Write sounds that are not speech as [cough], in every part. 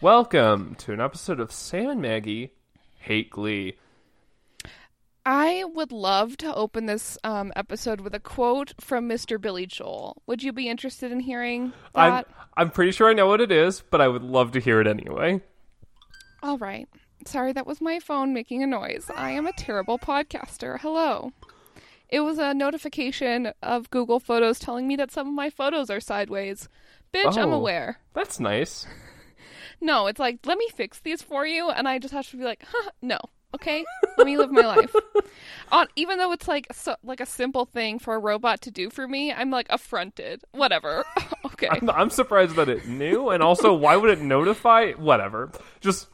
Welcome to an episode of Sam and Maggie Hate Glee. I would love to open this um, episode with a quote from Mr. Billy Joel. Would you be interested in hearing I'm that? I'm pretty sure I know what it is, but I would love to hear it anyway. All right. Sorry, that was my phone making a noise. I am a terrible podcaster. Hello. It was a notification of Google Photos telling me that some of my photos are sideways. Bitch, I'm Oh. aware. That's nice. [laughs] No, it's like, let me fix these for you. And I just have to be like, [laughs] huh, no. Okay, let me live my life. On even though it's like so, like a simple thing for a robot to do for me, I'm like affronted. Whatever. [laughs] okay. I'm, I'm surprised that it knew, and also, why would it notify? Whatever. Just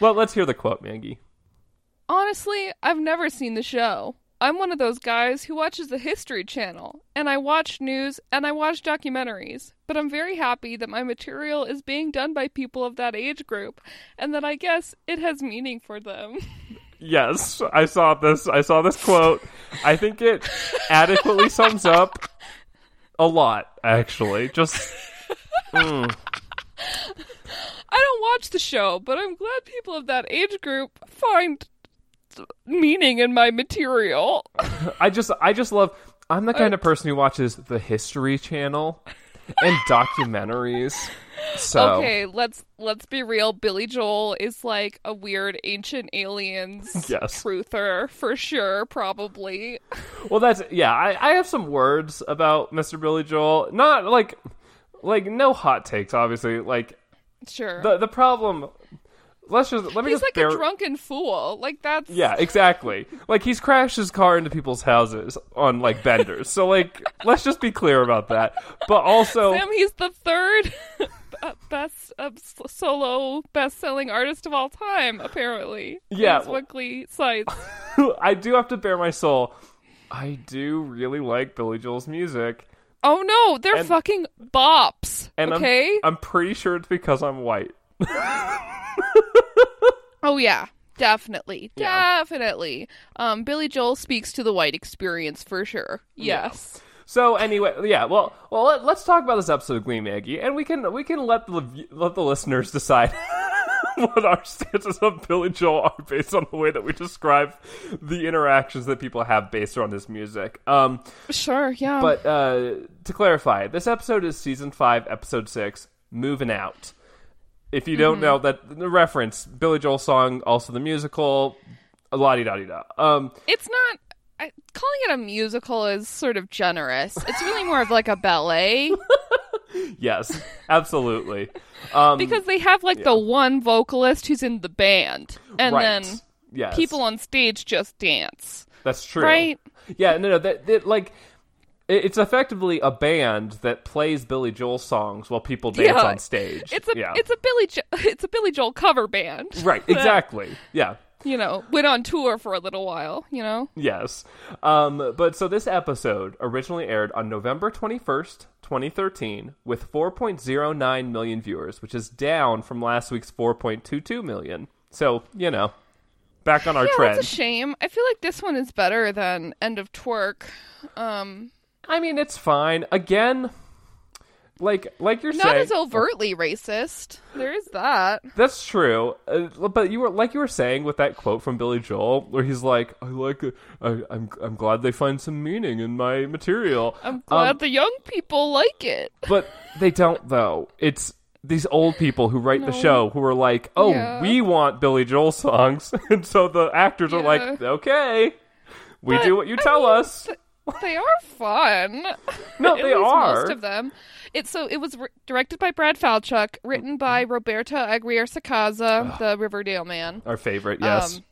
well, let's hear the quote, Maggie. Honestly, I've never seen the show. I'm one of those guys who watches the History Channel, and I watch news and I watch documentaries. But I'm very happy that my material is being done by people of that age group, and that I guess it has meaning for them. [laughs] Yes, I saw this. I saw this quote. I think it adequately sums up a lot, actually. Just [laughs] mm. I don't watch the show, but I'm glad people of that age group find meaning in my material. I just, I just love. I'm the kind of person who watches the History Channel and documentaries. So Okay, let's let's be real. Billy Joel is like a weird ancient aliens Yes. truther for sure, probably. [laughs] Well, that's yeah. I, I have some words about Mr. Billy Joel. Not like like no hot takes. Obviously, like Sure. the the problem. Let's just let me He's just like bear, a drunken fool. Like that's Yeah, exactly. Like he's crashed his car into people's houses on like benders. So like let's just be clear about that. But also [laughs] Sam, he's the third [laughs] best uh, solo best-selling artist of all time, apparently. Yeah, Weekly cites. [laughs] I do have to bear my soul. I do really like Billy Joel's music. Oh no, they're And- fucking bops. And okay. I'm I'm pretty sure it's because I'm white. Oh yeah, definitely, Yeah. definitely. Um, Billy Joel speaks to the white experience for sure. Yes. So anyway, yeah. Well, well, let, let's talk about this episode of Glee, Maggie, and we can we can let the let the listeners decide [laughs] what our stances of Billy Joel are based on the way that we describe the interactions that people have based on this music. Um, Sure. Yeah. but uh, to clarify, this episode is season five, episode six, "Moving Out." If you Mm-hmm. don't know that the reference, Billy Joel song, also the musical, la di da di da. Um, it's not. I, calling it a musical is sort of generous. It's really more of like a ballet [laughs] yes, absolutely. Um, because they have like the one vocalist who's in the band, and right. then yes. people on stage just dance. That's true. Right? Yeah, no, no, that, that like it's effectively a band that plays Billy Joel songs while people dance Yeah. on stage. It's a yeah. it's a Billy jo- [laughs] it's a Billy Joel cover band. right, [laughs] that, exactly. Yeah. you know, went on tour for a little while. You know. Yes. Um, but so this episode originally aired on November 21st, 2013, with 4.09 million viewers, which is down from last week's 4.22 million. So, you know, back on our Yeah, trend. that's a shame. I feel like this one is better than End of Twerk. Um, I mean, it's fine. Again, like like you're not saying, as overtly racist. There is that. That's true, uh, but you were like you were saying with that quote from Billy Joel, where he's like, "I like, it. I, I'm, I'm glad they find some meaning in my material." I'm glad Um, the young people like it. [laughs] but they don't though. It's these old people who write the show who are like, "Oh, Yeah. we want Billy Joel songs," [laughs] and so the actors are like, "Okay, we But, do what you I tell mean, us." [laughs] They are fun. [laughs] No, they are. Most of them. It so it was re- directed by Brad Falchuk, written by Roberto Aguirre Sacasa, the Riverdale man. Our favorite, yes. Um,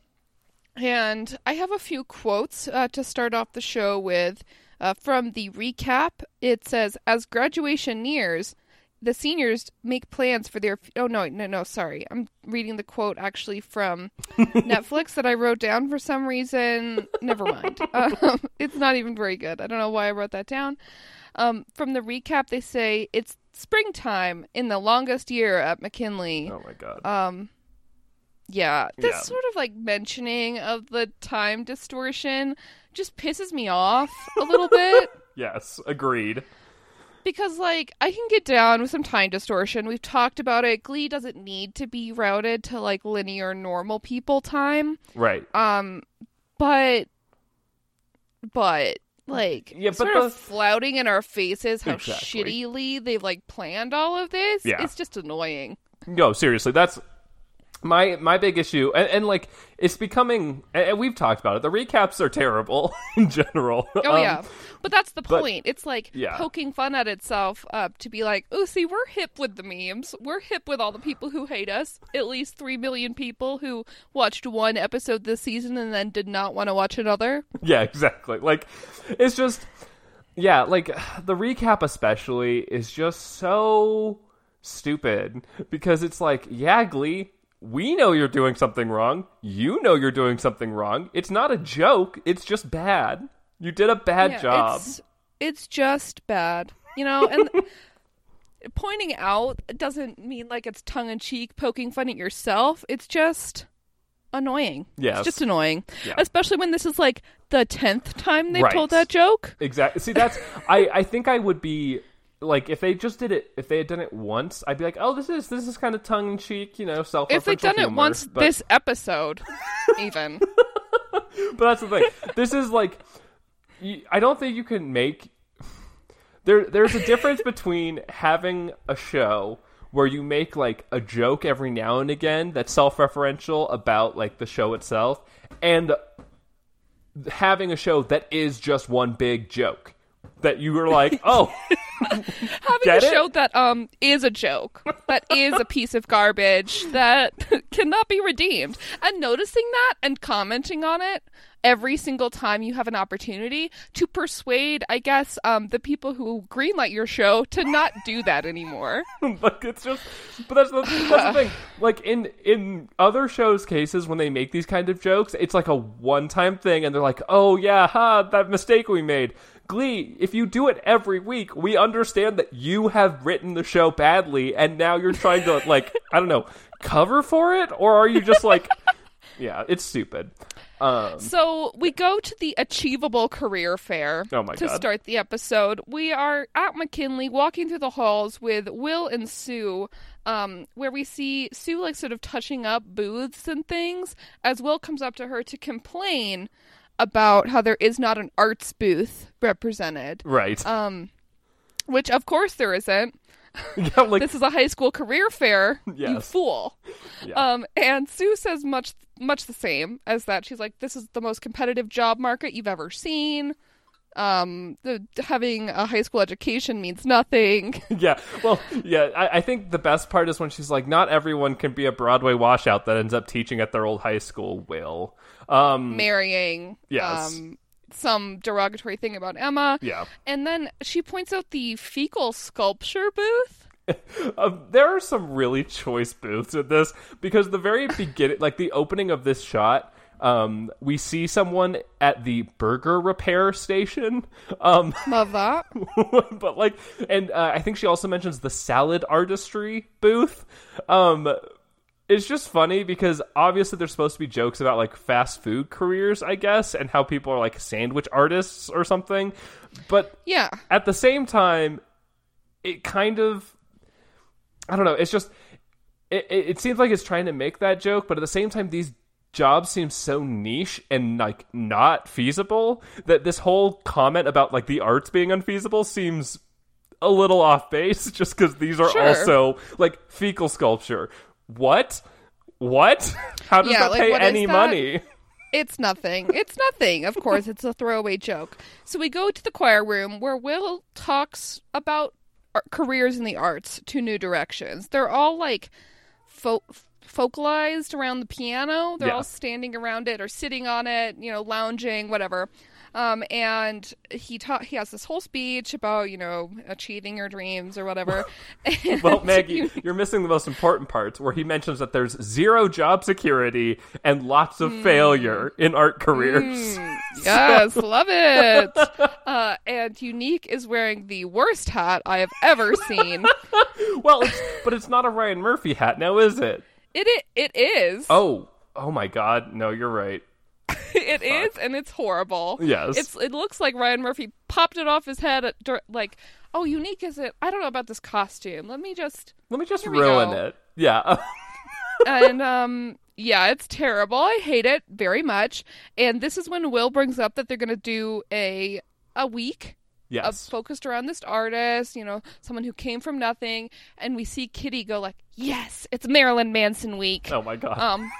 and I have a few quotes uh, to start off the show with. Uh, from the recap, it says, "As graduation nears, the seniors make plans for their." Oh no, no, no! Sorry, I'm reading the quote actually from [laughs] Netflix that I wrote down for some reason. Never mind. [laughs] Um, it's not even very good. I don't know why I wrote that down. Um, from the recap, they say it's springtime in the longest year at McKinley. Oh my god. Um, yeah, this Yeah. sort of like mentioning of the time distortion just pisses me off a little [laughs] bit yes, agreed. Because, like, I can get down with some time distortion. We've talked about it. Glee doesn't need to be routed to like linear normal people time. Right. Um, but, but. Like Yeah, but sort the- of flouting in our faces how Exactly. shittily they've like planned all of this. Yeah. It's just annoying. No, seriously, that's my my big issue, and, and like it's becoming. And we've talked about it. The recaps are terrible [laughs] in general. Oh Um, yeah, but that's the but- point. it's like yeah. poking fun at itself uh, to be like, oh, see, we're hip with the memes. We're hip with all the people who hate us. At least three million people who watched one episode this season and then did not want to watch another. Yeah, exactly. Like it's just yeah, like the recap especially is just so stupid because it's like, yeah, Glee, we know you're doing something wrong. You know you're doing something wrong. It's not a joke. It's just bad. You did a bad Yeah, job. It's, it's just bad, you know. And [laughs] pointing out doesn't mean like it's tongue in cheek, poking fun at yourself. It's just annoying. Yes. it's just annoying, Yeah. especially when this is like the tenth time they've Right. told that joke. Exactly. See, that's I. I think I would be like if they just did it. If they had done it once, I'd be like, oh, this is this is kind of tongue in cheek, you know, self. if they'd done it once but, this episode, even. [laughs] but that's the thing. This is like, you, I don't think you can make. There, there's a difference [laughs] between having a show where you make like a joke every now and again that's self-referential about like the show itself, and having a show that is just one big joke that you were like, oh. [laughs] Having Get a it? show that um is a joke, that is a piece of garbage that [laughs] cannot be redeemed, and noticing that and commenting on it every single time you have an opportunity to persuade, I guess, um the people who greenlight your show to not do that anymore. [laughs] like it's just but that's the, that's the [sighs] thing like in in other shows cases when they make these kind of jokes it's like a one time thing and they're like oh yeah ha that mistake we made glee if you do it every week we understand that you have written the show badly and now you're trying to like i don't know cover for it or are you just like [laughs] yeah it's stupid um So we go to the Achievable Career Fair Oh my to God. start the episode. We are at McKinley walking through the halls with Will and Sue, um, where we see Sue like sort of touching up booths and things as Will comes up to her to complain about how there is not an arts booth represented. right Um which of course there isn't. [laughs] yeah like This is a high school career fair. You fool. Yeah. Um, and Sue says much much the same as that. She's like, "This is the most competitive job market you've ever seen. Um, the, having a high school education means nothing. [laughs] [laughs] yeah well yeah I, I think the best part is when she's like not everyone can be a broadway washout that ends up teaching at their old high school will um Marrying, Yes. um, some derogatory thing about Emma. yeah And then she points out the fecal sculpture booth. [laughs] uh, there are some really choice booths at this because the very [laughs] beginning like the opening of this shot um we see someone at the burger repair station um Love that. [laughs] but like and uh, i think she also mentions the salad artistry booth um it's just funny because obviously there's supposed to be jokes about like fast food careers i guess and how people are like sandwich artists or something but Yeah. at the same time it kind of i don't know it's just it, it, seems like it's trying to make that joke but at the same time these jobs seem so niche and like not feasible that this whole comment about like the arts being unfeasible seems a little off base [laughs] just because these are Sure. also like fecal sculpture what what [laughs] how does Yeah, that like, pay any money It's nothing. It's nothing. Of course, it's a throwaway joke. So we go to the choir room where Will talks about ar- careers in the arts to new directions. They're all like fo- focalized around the piano. They're Yeah. all standing around it or sitting on it, you know, lounging, whatever. Um, and he ta- he has this whole speech about you know achieving your dreams or whatever. [laughs] Well, Maggie, you- you're missing the most important parts where he mentions that there's zero job security and lots of failure in art careers. [laughs] yes, love it. Uh, and Unique is wearing the worst hat I have ever seen. [laughs] Well, it's, but it's not a Ryan Murphy hat now, is it? It it, it is. Oh, oh my God! No, you're right. [laughs] It is, and it's horrible. Yes. it's it looks like Ryan Murphy popped it off his head. At, like, oh, Unique is it? I don't know about this costume. Let me just Let me just ruin it. Yeah. [laughs] and um yeah it's terrible i hate it very much and this is when will brings up that they're going to do a a week of yes. focused around this artist you know someone who came from nothing and we see kitty go like yes it's marilyn manson week oh my God. um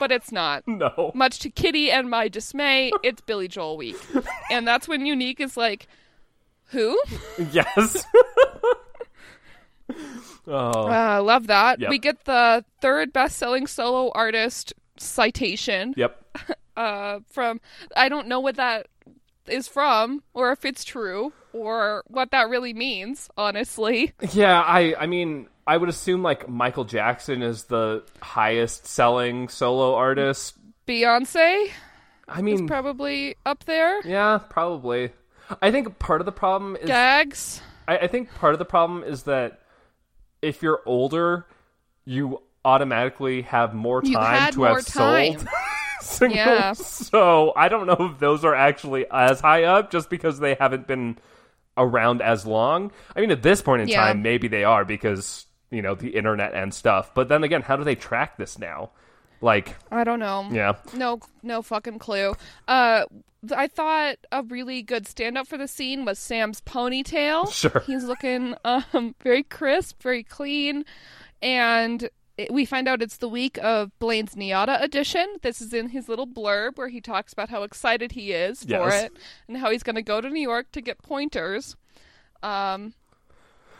but it's not no. much to kitty and my dismay it's billy joel week [laughs] and that's when unique is like who Yes. [laughs] [laughs] oh. uh, love that Yep. we get the third best-selling solo artist citation Yep. uh, from I don't know what that is from or if it's true or what that really means, honestly. Yeah, I I mean, I would assume like Michael Jackson is the highest selling solo artist. Beyonce I mean, probably up there. yeah, probably. I think part of the problem is Gags. I, I think part of the problem is that if you're older, you automatically have more time to more have time. sold [laughs] singles. Yeah. So I don't know if those are actually as high up just because they haven't been around as long. I mean, at this point in Yeah. time, maybe they are because you know the internet and stuff. But then again, how do they track this now? Like, I don't know. yeah, No, no fucking clue. Uh, I thought a really good stand-up for the scene was Sam's ponytail. [laughs] Sure. he's looking um very crisp, very clean, and it, we find out it's the week of Blaine's NYADA edition. This is in his little blurb where he talks about how excited he is for Yes. it and how he's going to go to New York to get pointers, um,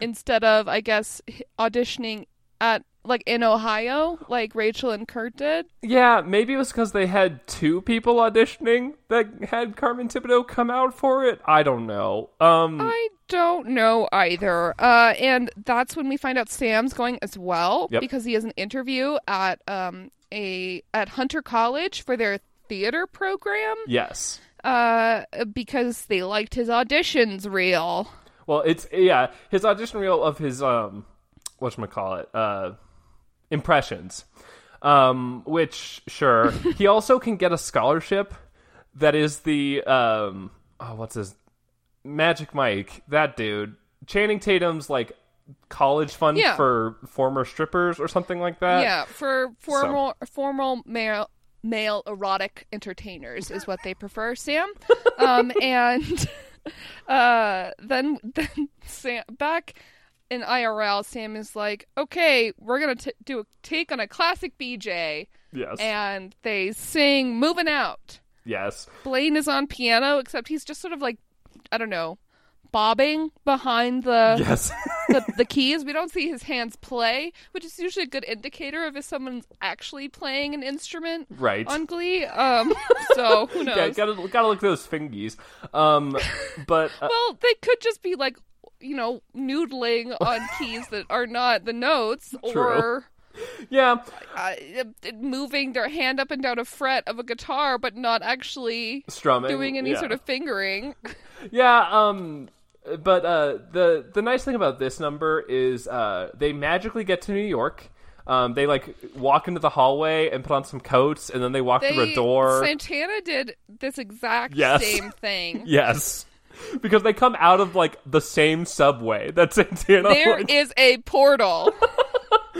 instead of I guess auditioning at like in Ohio, like Rachel and Kurt did. yeah. Maybe it was because they had two people auditioning that had Carmen Tibideaux come out for it. I don't know. Um, I don't know either. Uh, and that's when we find out Sam's going as well Yep. because he has an interview at um a at Hunter College for their theater program. yes. Uh, because they liked his auditions reel. Well, it's yeah, his audition reel of his um what call it uh impressions. Um which sure, [laughs] he also can get a scholarship that is the um oh what's his Magic Mike, that dude. Channing Tatum's like college fund Yeah. for former strippers or something like that. yeah, for formal formal male male erotic entertainers is what they prefer, Sam. [laughs] um, and uh, then [laughs] then Sam back in IRL, Sam is like, "Okay, we're gonna t- do a take on a classic BJ," Yes. and they sing "Moving Out." yes. Blaine is on piano, except he's just sort of like, I don't know, bobbing behind the Yes. the, the keys. We don't see his hands play, which is usually a good indicator of if someone's actually playing an instrument right. on Glee. Um, [laughs] so who [laughs] knows? yeah, gotta gotta look at those fingies. Um but uh, well, they could just be like, you know, noodling on [laughs] keys that are not the notes, or yeah, uh, moving their hand up and down a fret of a guitar, but not actually strumming. doing any yeah. sort of fingering. Yeah, um but uh the the nice thing about this number is uh they magically get to New York. Um they like walk into the hallway and put on some coats and then they walk through a door. Santana did this exact Yes. same thing. [laughs] Yes. Because they come out of like the same subway that Santana There like, is a portal. [laughs]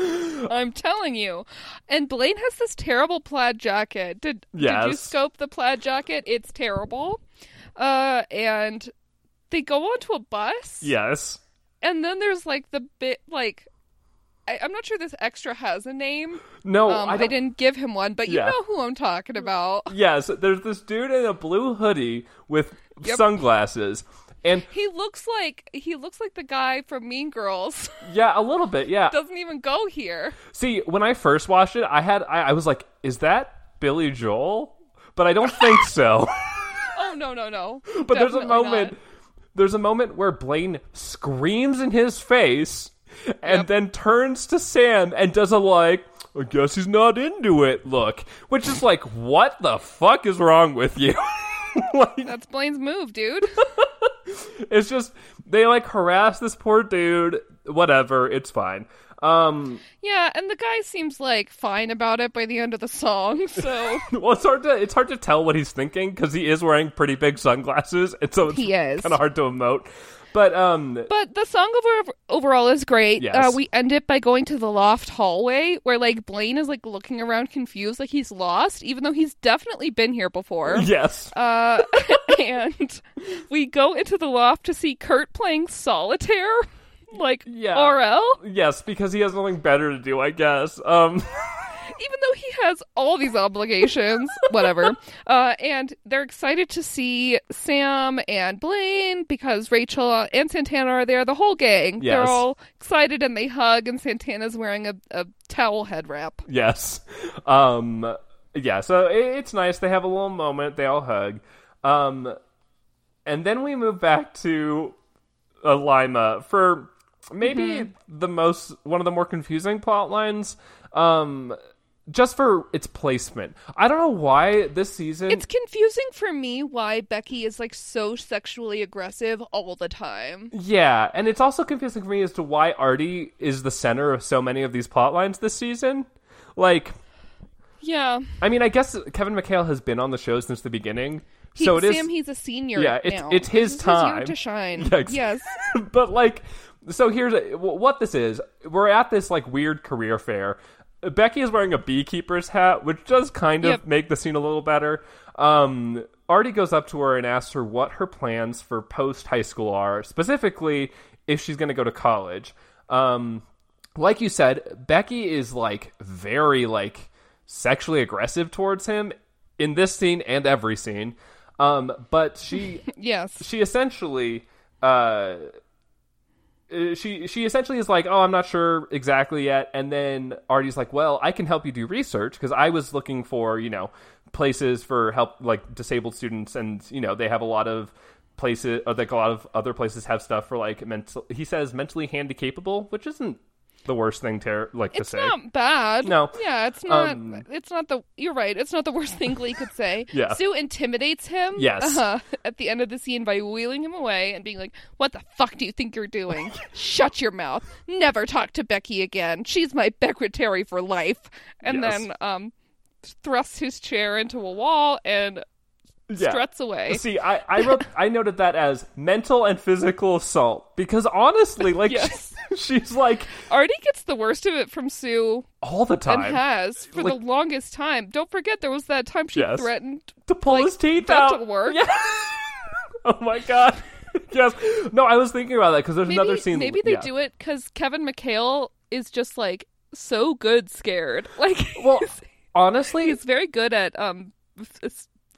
I'm telling you. And Blaine has this terrible plaid jacket. Did did you scope the plaid jacket? It's terrible. Uh and they go onto a bus. Yes. And then there's like the bit like I, I'm not sure this extra has a name. No, Um, I, I, didn't give him one, but you Yeah. know who I'm talking about. [laughs] Yes, there's this dude in a blue hoodie with Yep. sunglasses. And He looks like he looks like the guy from Mean Girls. [laughs] yeah, a little bit, yeah. Doesn't even go here. See, when I first watched it, I had I, I was like, is that Billy Joel? But I don't think so. [laughs] Oh no, no, no, but there's a moment not. There's a moment where Blaine screams in his face and Yep. then turns to Sam and does a like I guess he's not into it look, which is like what the fuck is wrong with you? [laughs] like That's Blaine's move, dude. [laughs] it's just they like harass this poor dude, whatever, it's fine. Um yeah, and the guy seems like fine about it by the end of the song. So [laughs] well it's hard to it's hard to tell what he's thinking cuz he is wearing pretty big sunglasses and so it's He is. kind of hard to emote. But um But the song over, overall is great. Yes. Uh, we end it by going to the loft hallway where like Blaine is like looking around confused, like he's lost, even though he's definitely been here before. [laughs] yes. Uh, [laughs] and we go into the loft to see Kurt playing solitaire, like Yeah. RL, Yes, because he has nothing better to do, I guess. Um [laughs] even though he has all these obligations, [laughs] whatever. Uh, and they're excited to see Sam and Blaine because Rachel and Santana are there, the whole gang. They're all excited and they hug, and Santana's wearing a, a towel head wrap. yes. Um yeah, so it, it's nice they have a little moment, they all hug. Um and then we move back to uh, Lima for maybe Mm-hmm. the most one of the more confusing plot lines um just for its placement. I don't know why this season It's confusing for me why Becky is like so sexually aggressive all the time. Yeah, and it's also confusing for me as to why Artie is the center of so many of these plot lines this season. Like, Yeah. I mean, I guess Kevin McHale has been on the show since the beginning, He, so it is. Sam, he's a senior. Yeah, it's- now. it's his This is time. to shine. [laughs] Yes. [laughs] but like, so here's a, what this is. We're at this like weird career fair. Becky is wearing a beekeeper's hat, which does kind of Yep. make the scene a little better. Um, Artie goes up to her and asks her what her plans for post high school are, specifically if she's going to go to college. Um, like you said, Becky is like very like sexually aggressive towards him in this scene and every scene. Um, but she [laughs] Yes. she essentially uh uh, Uh, she she essentially is like, "Oh, I'm not sure exactly yet." And then Artie's like, "Well, I can help you do research because I was looking for, you know, places for help like disabled students and, you know, they have a lot of places or like a lot of other places have stuff for like mental he says mentally handicapable, which isn't the worst thing to like to It's say. not bad. No. Yeah, it's not. Um, it's not the. You're right. It's not the worst thing Glee could say. [laughs] Yeah. Sue intimidates him. Yes. Uh, at the end of the scene by wheeling him away and being like, "What the fuck do you think you're doing? [laughs] Shut your mouth. Never talk to Becky again. She's my secretary for life." And Yes. then um, thrusts his chair into a wall and Yeah. struts away. See, I, I wrote I noted that as mental and physical assault because honestly, like [laughs] Yes. [laughs] she's like Artie gets the worst of it from Sue all the time and has for Like- the longest time. Don't forget there was that time she Yes. threatened to pull like, his teeth dental out. work. Yeah. [laughs] oh my god. [laughs] yes. No, I was thinking about that because there's maybe, another scene. Maybe they yeah. do it because Kevin McHale is just like so good scared. Like, Well, he's, honestly, he's very good at um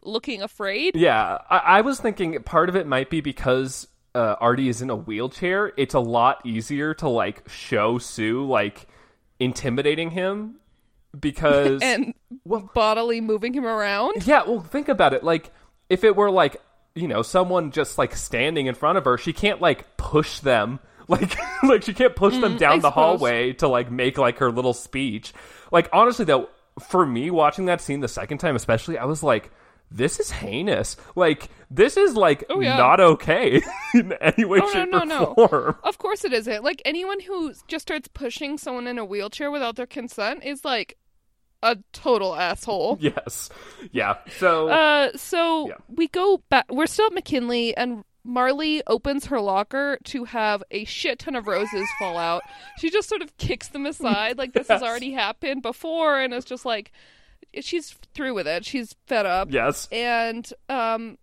looking afraid. yeah, I, I was thinking part of it might be because uh, Artie is in a wheelchair. It's a lot easier to like show Sue like intimidating him because [laughs] And Well- bodily moving him around. Yeah, well, think about it. Like, if it were like, you know, someone just like standing in front of her, she can't like push them. [laughs] Like, like she can't push them down Mm, I the suppose. hallway to like make like her little speech. Like, honestly, though, for me watching that scene the second time, especially, I was like, this is heinous. Like, this is like Oh, yeah. not okay [laughs] in any way, Oh, no, shape, no, or no. form. Of course it isn't. Like anyone who just starts pushing someone in a wheelchair without their consent is like a total asshole. [laughs] Yes, yeah. So Uh, so Yeah. we go back. We're still at McKinley, and Marley opens her locker to have a shit ton of roses fall out. She just sort of kicks them aside, like this has already happened before, and it's just like she's through with it. She's fed up. yes, And um,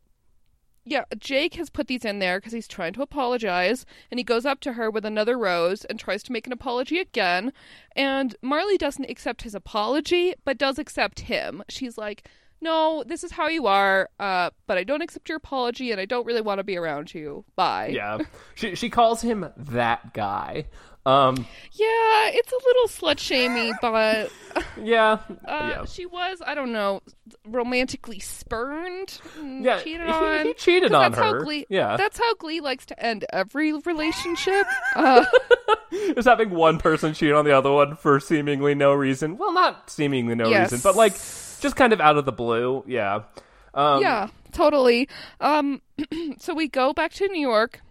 yeah, Jake has put these in there because he's trying to apologize, and he goes up to her with another rose and tries to make an apology again. And Marley doesn't accept his apology, but does accept him. She's like, "No, this is how you are, uh, but I don't accept your apology, and I don't really want to be around you. Bye." yeah. She she calls him that guy. Um, Yeah, it's a little slut shamey, [laughs] but yeah, uh, yeah, she was, I don't know, romantically spurned, yeah. cheated on. he cheated 'Cause on that's How her. Glee, yeah, that's how Glee likes to end every relationship. [laughs] uh, just having one person cheat on the other one for seemingly no reason. Well, not seemingly no Yes. reason, but like just kind of out of the blue. Yeah. Um, yeah, totally. Um, [clears throat] so we go back to New York,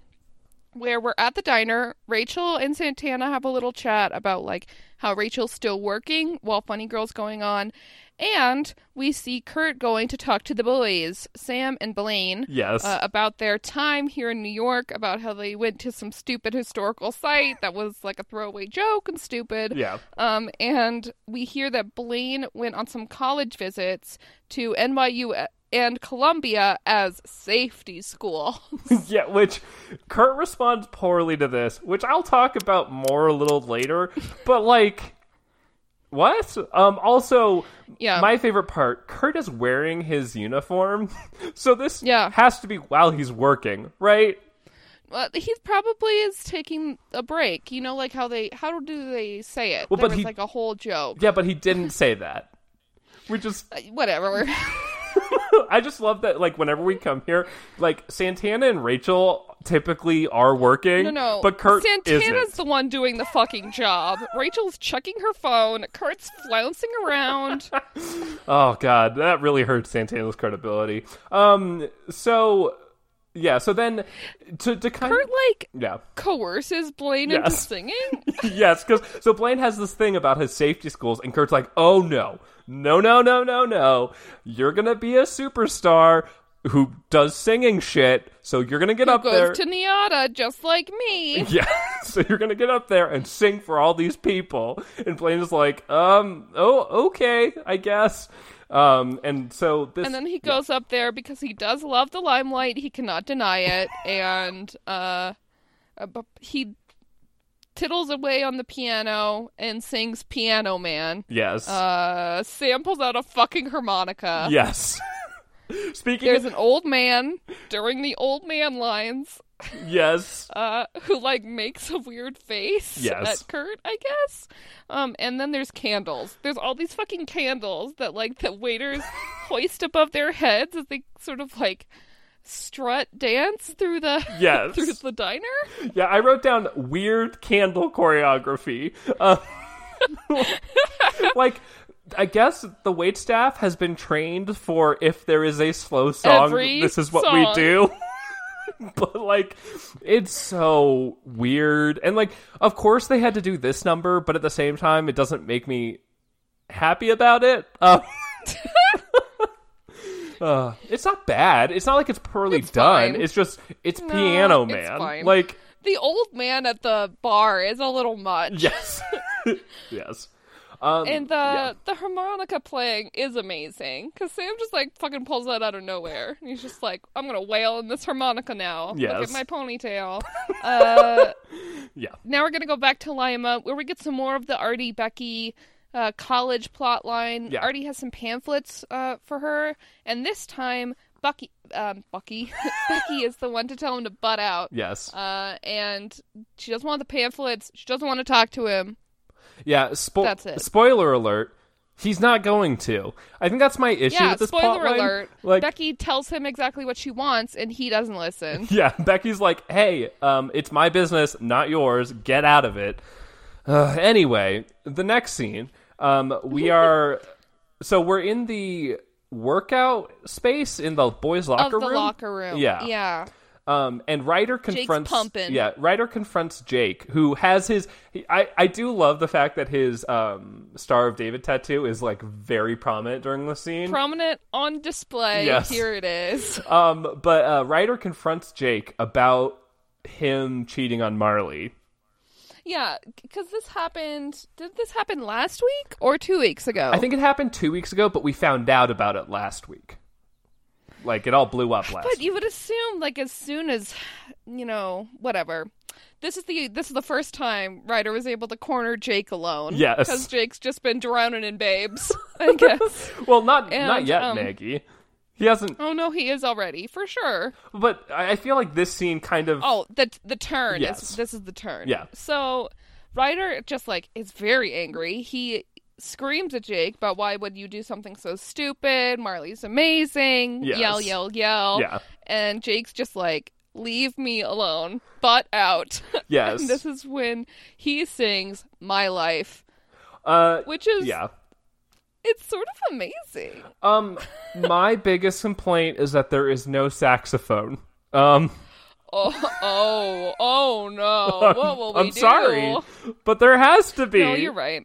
where we're at the diner. Rachel and Santana have a little chat about like how Rachel's still working while Funny Girl's going on, and we see Kurt going to talk to the boys, Sam and Blaine. Yes. Uh, about their time here in New York, about how they went to some stupid historical site that was like a throwaway joke and stupid. yeah. Um, and we hear that Blaine went on some college visits to NYU and Columbia as safety school. [laughs] Yeah, which Kurt responds poorly to this, which I'll talk about more a little later. But like, what? Um. Also, Yeah. my favorite part: Kurt is wearing his uniform, [laughs] so this Yeah. has to be while he's working, right? well, he probably is taking a break. You know, like how they how do they say it? Well, there but was he- like a whole joke. Yeah, but he didn't say that. We just, Uh, Whatever. [laughs] [laughs] I just love that. Like, whenever we come here, like Santana and Rachel typically are working. No, no. but Kurt Santana's isn't. the one doing the fucking job. Rachel's checking her phone. Kurt's flouncing around. [laughs] Oh god, that really hurts Santana's credibility. Um, so yeah, so then to to kind Kurt of like yeah. coerces Blaine into Yes. singing. [laughs] yes, because so Blaine has this thing about his safety schools, and Kurt's like, "Oh no, no, no, no, no, no! You're gonna be a superstar who does singing shit. So you're gonna get up Goes there, to NYADA just like me. [laughs] yeah. So you're gonna get up there and sing for all these people." And Blaine is like, "Um, oh, okay, I guess." Um, and so this, And then he goes up there because he does love the limelight. He cannot deny it. [laughs] And uh, uh, he tittles away on the piano and sings Piano Man. yes, Uh, Sam pulls out a fucking harmonica. yes. [laughs] Speaking, There's of, an old man during the old man lines yes, [laughs] uh, who like makes a weird face Yes. at Kurt, I guess. Um, and then there's candles. There's all these fucking candles that like the waiters [laughs] hoist above their heads as they sort of like strut dance through the Yes. [laughs] through the diner. yeah. I wrote down weird candle choreography. Uh, like, I guess the wait staff has been trained for if there is a slow song, Every this is what we do. [laughs] but like, it's so weird, and like, of course they had to do this number, but at the same time, it doesn't make me happy about it. [laughs] Uh, uh, it's not bad. It's not like it's poorly It's done. fine. It's just it's No, Piano it's Man. fine. Like The old man at the bar is a little much. yes, [laughs] yes. Um, And the yeah. the harmonica playing is amazing because Sam just like fucking pulls that out of nowhere. And he's just like, "I'm gonna wail in this harmonica now. Look at my ponytail." [laughs] uh, yeah, now we're gonna go back to Lima, where we get some more of the Artie Becky uh, college plot line. Yeah. Artie has some pamphlets uh, for her, and this time Bucky, um, Bucky, [laughs] Becky is the one to tell him to butt out. yes, Uh, and she doesn't want the pamphlets. She doesn't want to talk to him. Yeah. Spo- That's it. Spoiler alert: he's not going to. I think that's my issue Yeah, with this spoiler plot line. alert. Like, Becky tells him exactly what she wants, and he doesn't listen. [laughs] yeah, Becky's like, "Hey, um, it's my business, not yours. Get out of it." Uh, anyway, the next scene, um, we [laughs] are, so we're in the workout space in the boys' locker of the room. locker room. Yeah. Yeah. Um, and Ryder confronts yeah Ryder confronts Jake, who has his. he- I I do love the fact that his um Star of David tattoo is like very prominent during the scene. Prominent on display. Yes. Here it is. [laughs] um, but uh, Ryder confronts Jake about him cheating on Marley. Yeah, because this happened. Did this happen last week or two weeks ago? I think it happened two weeks ago, but we found out about it last week. Like it all blew up last. But you would assume, like, as soon as you know, whatever. This is the this is the first time Ryder was able to corner Jake alone. Yes. because Jake's just been drowning in babes. [laughs] I guess. well, not not yet, um, Maggie. He hasn't. Oh no, he is already for sure. But I I feel like this scene kind of. Oh, the the turn Yes. is this is the turn. Yeah. So Ryder just like is very angry. He screams at Jake about why would you do something so stupid? Marley's amazing. Yes. Yell, yell, yell. Yeah. And Jake's just like, leave me alone. Butt out. [laughs] Yes. and this is when he sings My Life, Uh, which is yeah. it's sort of amazing. Um, my [laughs] biggest complaint is that there is no saxophone. Um, Oh, oh, oh no. [laughs] What will we I'm do? sorry, but there has to be. No, you're right.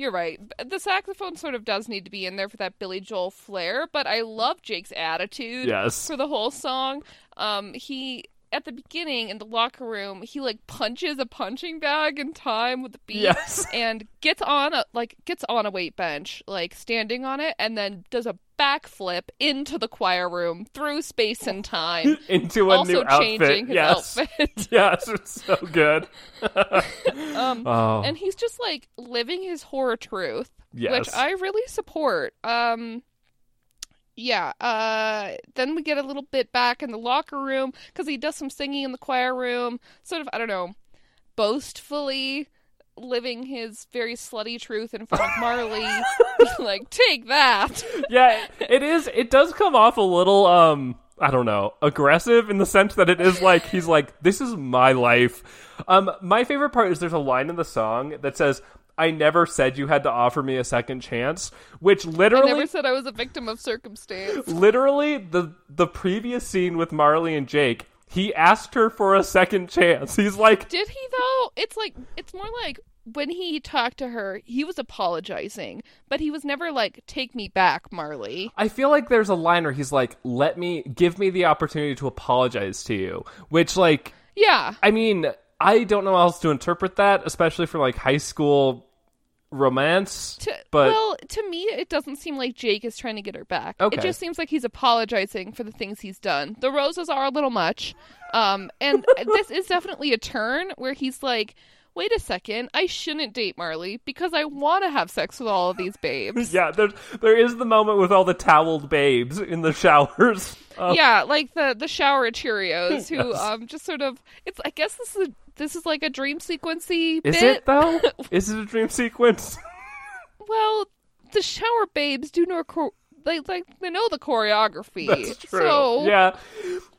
You're right. The saxophone sort of does need to be in there for that Billy Joel flair, but I love Jake's attitude Yes. for the whole song. Um, he at the beginning in the locker room, he like punches a punching bag in time with the beat Yes. [laughs] and gets on a like gets on a weight bench, like standing on it, and then does a backflip into the choir room through space and time. [laughs] Into a also new outfit. changing his yes. outfit. [laughs] yes, it's so good. Um, Oh, and he's just like living his horror truth, Yes. which I really support. Um, yeah. Uh, then we get a little bit back in the locker room because he does some singing in the choir room, sort of I don't know, boastfully living his very slutty truth in front of Marley. [laughs] like, take that. [laughs] yeah, it is. It does come off a little, um, I don't know, aggressive in the sense that it is like he's like, "This is my life." Um, my favorite part is there's a line in the song that says, "I never said you had to offer me a second chance," which literally I never said I was a victim of circumstance. literally the the previous scene with Marley and Jake, he asked her for a second chance. [laughs] He's like, Did he though? It's like it's more like when he talked to her, he was apologizing, but he was never like, "Take me back, Marley." I feel like there's a line where he's like, "Let me give me the opportunity to apologize to you," which like Yeah, I mean, I don't know how else to interpret that, especially for like high school romance. To, but well, to me, it doesn't seem like Jake is trying to get her back. Okay. It just seems like he's apologizing for the things he's done. The roses are a little much, um, and this is definitely a turn where he's like, "Wait a second, I shouldn't date Marley because I want to have sex with all of these babes." [laughs] yeah, there there is the moment with all the toweled babes in the showers. Um, [laughs] yeah, like the the shower Cheerios who Yes. um just sort of. It's I guess this is a, this is like a dream sequency Is bit. it though? [laughs] is it a dream sequence? Well, the shower babes do not they like they know the choreography. That's true. So Yeah.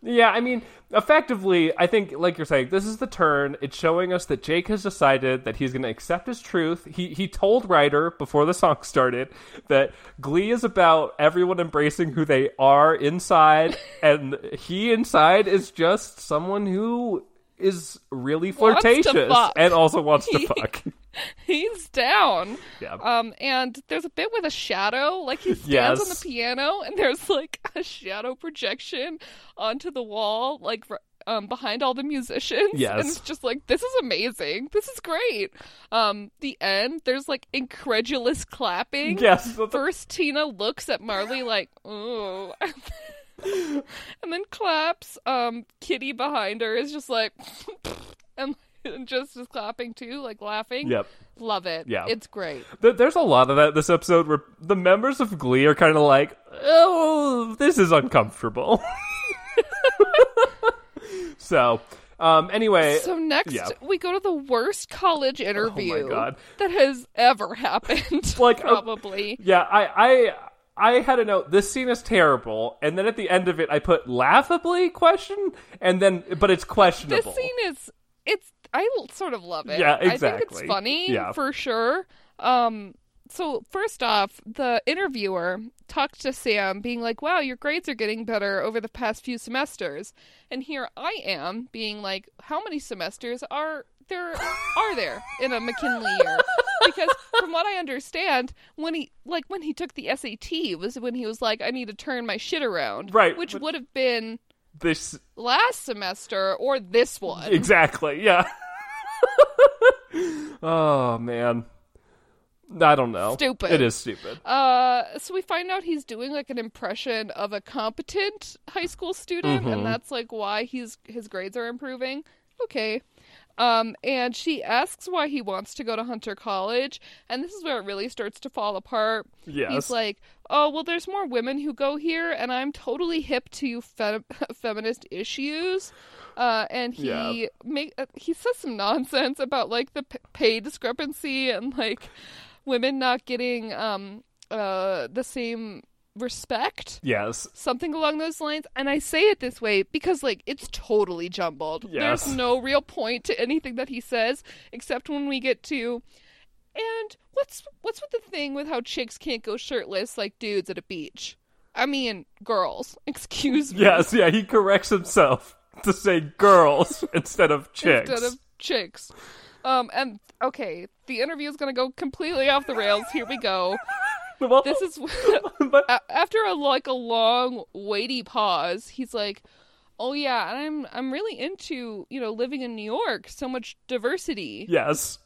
Yeah, I mean, effectively, I think, like you're saying, this is the turn. It's showing us that Jake has decided that he's going to accept his truth. He he told Ryder before the song started that Glee is about everyone embracing who they are inside, [laughs] and he inside is just someone who is really flirtatious and also wants to [laughs] fuck. [laughs] he's down. Yeah. Um, and there's a bit with a shadow, like he stands Yes. on the piano, and there's like [laughs] a shadow projection onto the wall, like um behind all the musicians. Yes. and it's just like this is amazing. This is great. Um, the end, there's like incredulous clapping. Yes. [laughs] First, Tina looks at Marley like, "Ooh," and then claps. Um, Kitty behind her is just like, and, [laughs] and just is clapping too, like laughing. Yep. Love it. Yeah. it's great. Th- There's a lot of that this episode where the members of Glee are kind of like, oh, this is uncomfortable. [laughs] so, um, anyway, So next, yeah. we go to the worst college interview God. that has ever happened. [laughs] Like, uh, probably. yeah, I, I, I had a note. This scene is terrible, and then at the end of it, I put laughably question, and then, but it's questionable. this scene is it's I sort of love it. Yeah, exactly. I think it's funny Yeah. for sure. Um so first off, the interviewer talked to Sam being like, "Wow, your grades are getting better over the past few semesters." And here I am being like, "How many semesters are there are there in a McKinley year?" Because from what I understand, when he like when he took the SAT was when he was like, "I need to turn my shit around." Right, Which would have been this last semester or this one. exactly, yeah. [laughs] oh man, I don't know. Stupid. It is stupid. Uh, so we find out he's doing like an impression of a competent high school student, Mm-hmm. and that's like why he's his grades are improving. Okay. Um, and she asks why he wants to go to Hunter College, and this is where it really starts to fall apart. Yes. He's like, "Oh, well, there's more women who go here, and I'm totally hip to fe- [laughs] feminist issues." Uh, and he Yeah. make uh, he says some nonsense about like the p- pay discrepancy and like women not getting um uh the same respect. Yes. something along those lines. And i say it this way because like it's totally jumbled. Yes. there's no real point to anything that he says except when we get to and what's what's with the thing with how chicks can't go shirtless like dudes at a beach? I mean girls. [laughs] Excuse me. Yes, yeah, he corrects himself [laughs] to say girls [laughs] instead of chicks. instead of chicks um and okay the interview is going to go completely off the rails here we go [laughs] Well, this is but after a like a long weighty pause he's like oh yeah and i'm i'm really into you know living in new york so much diversity yes.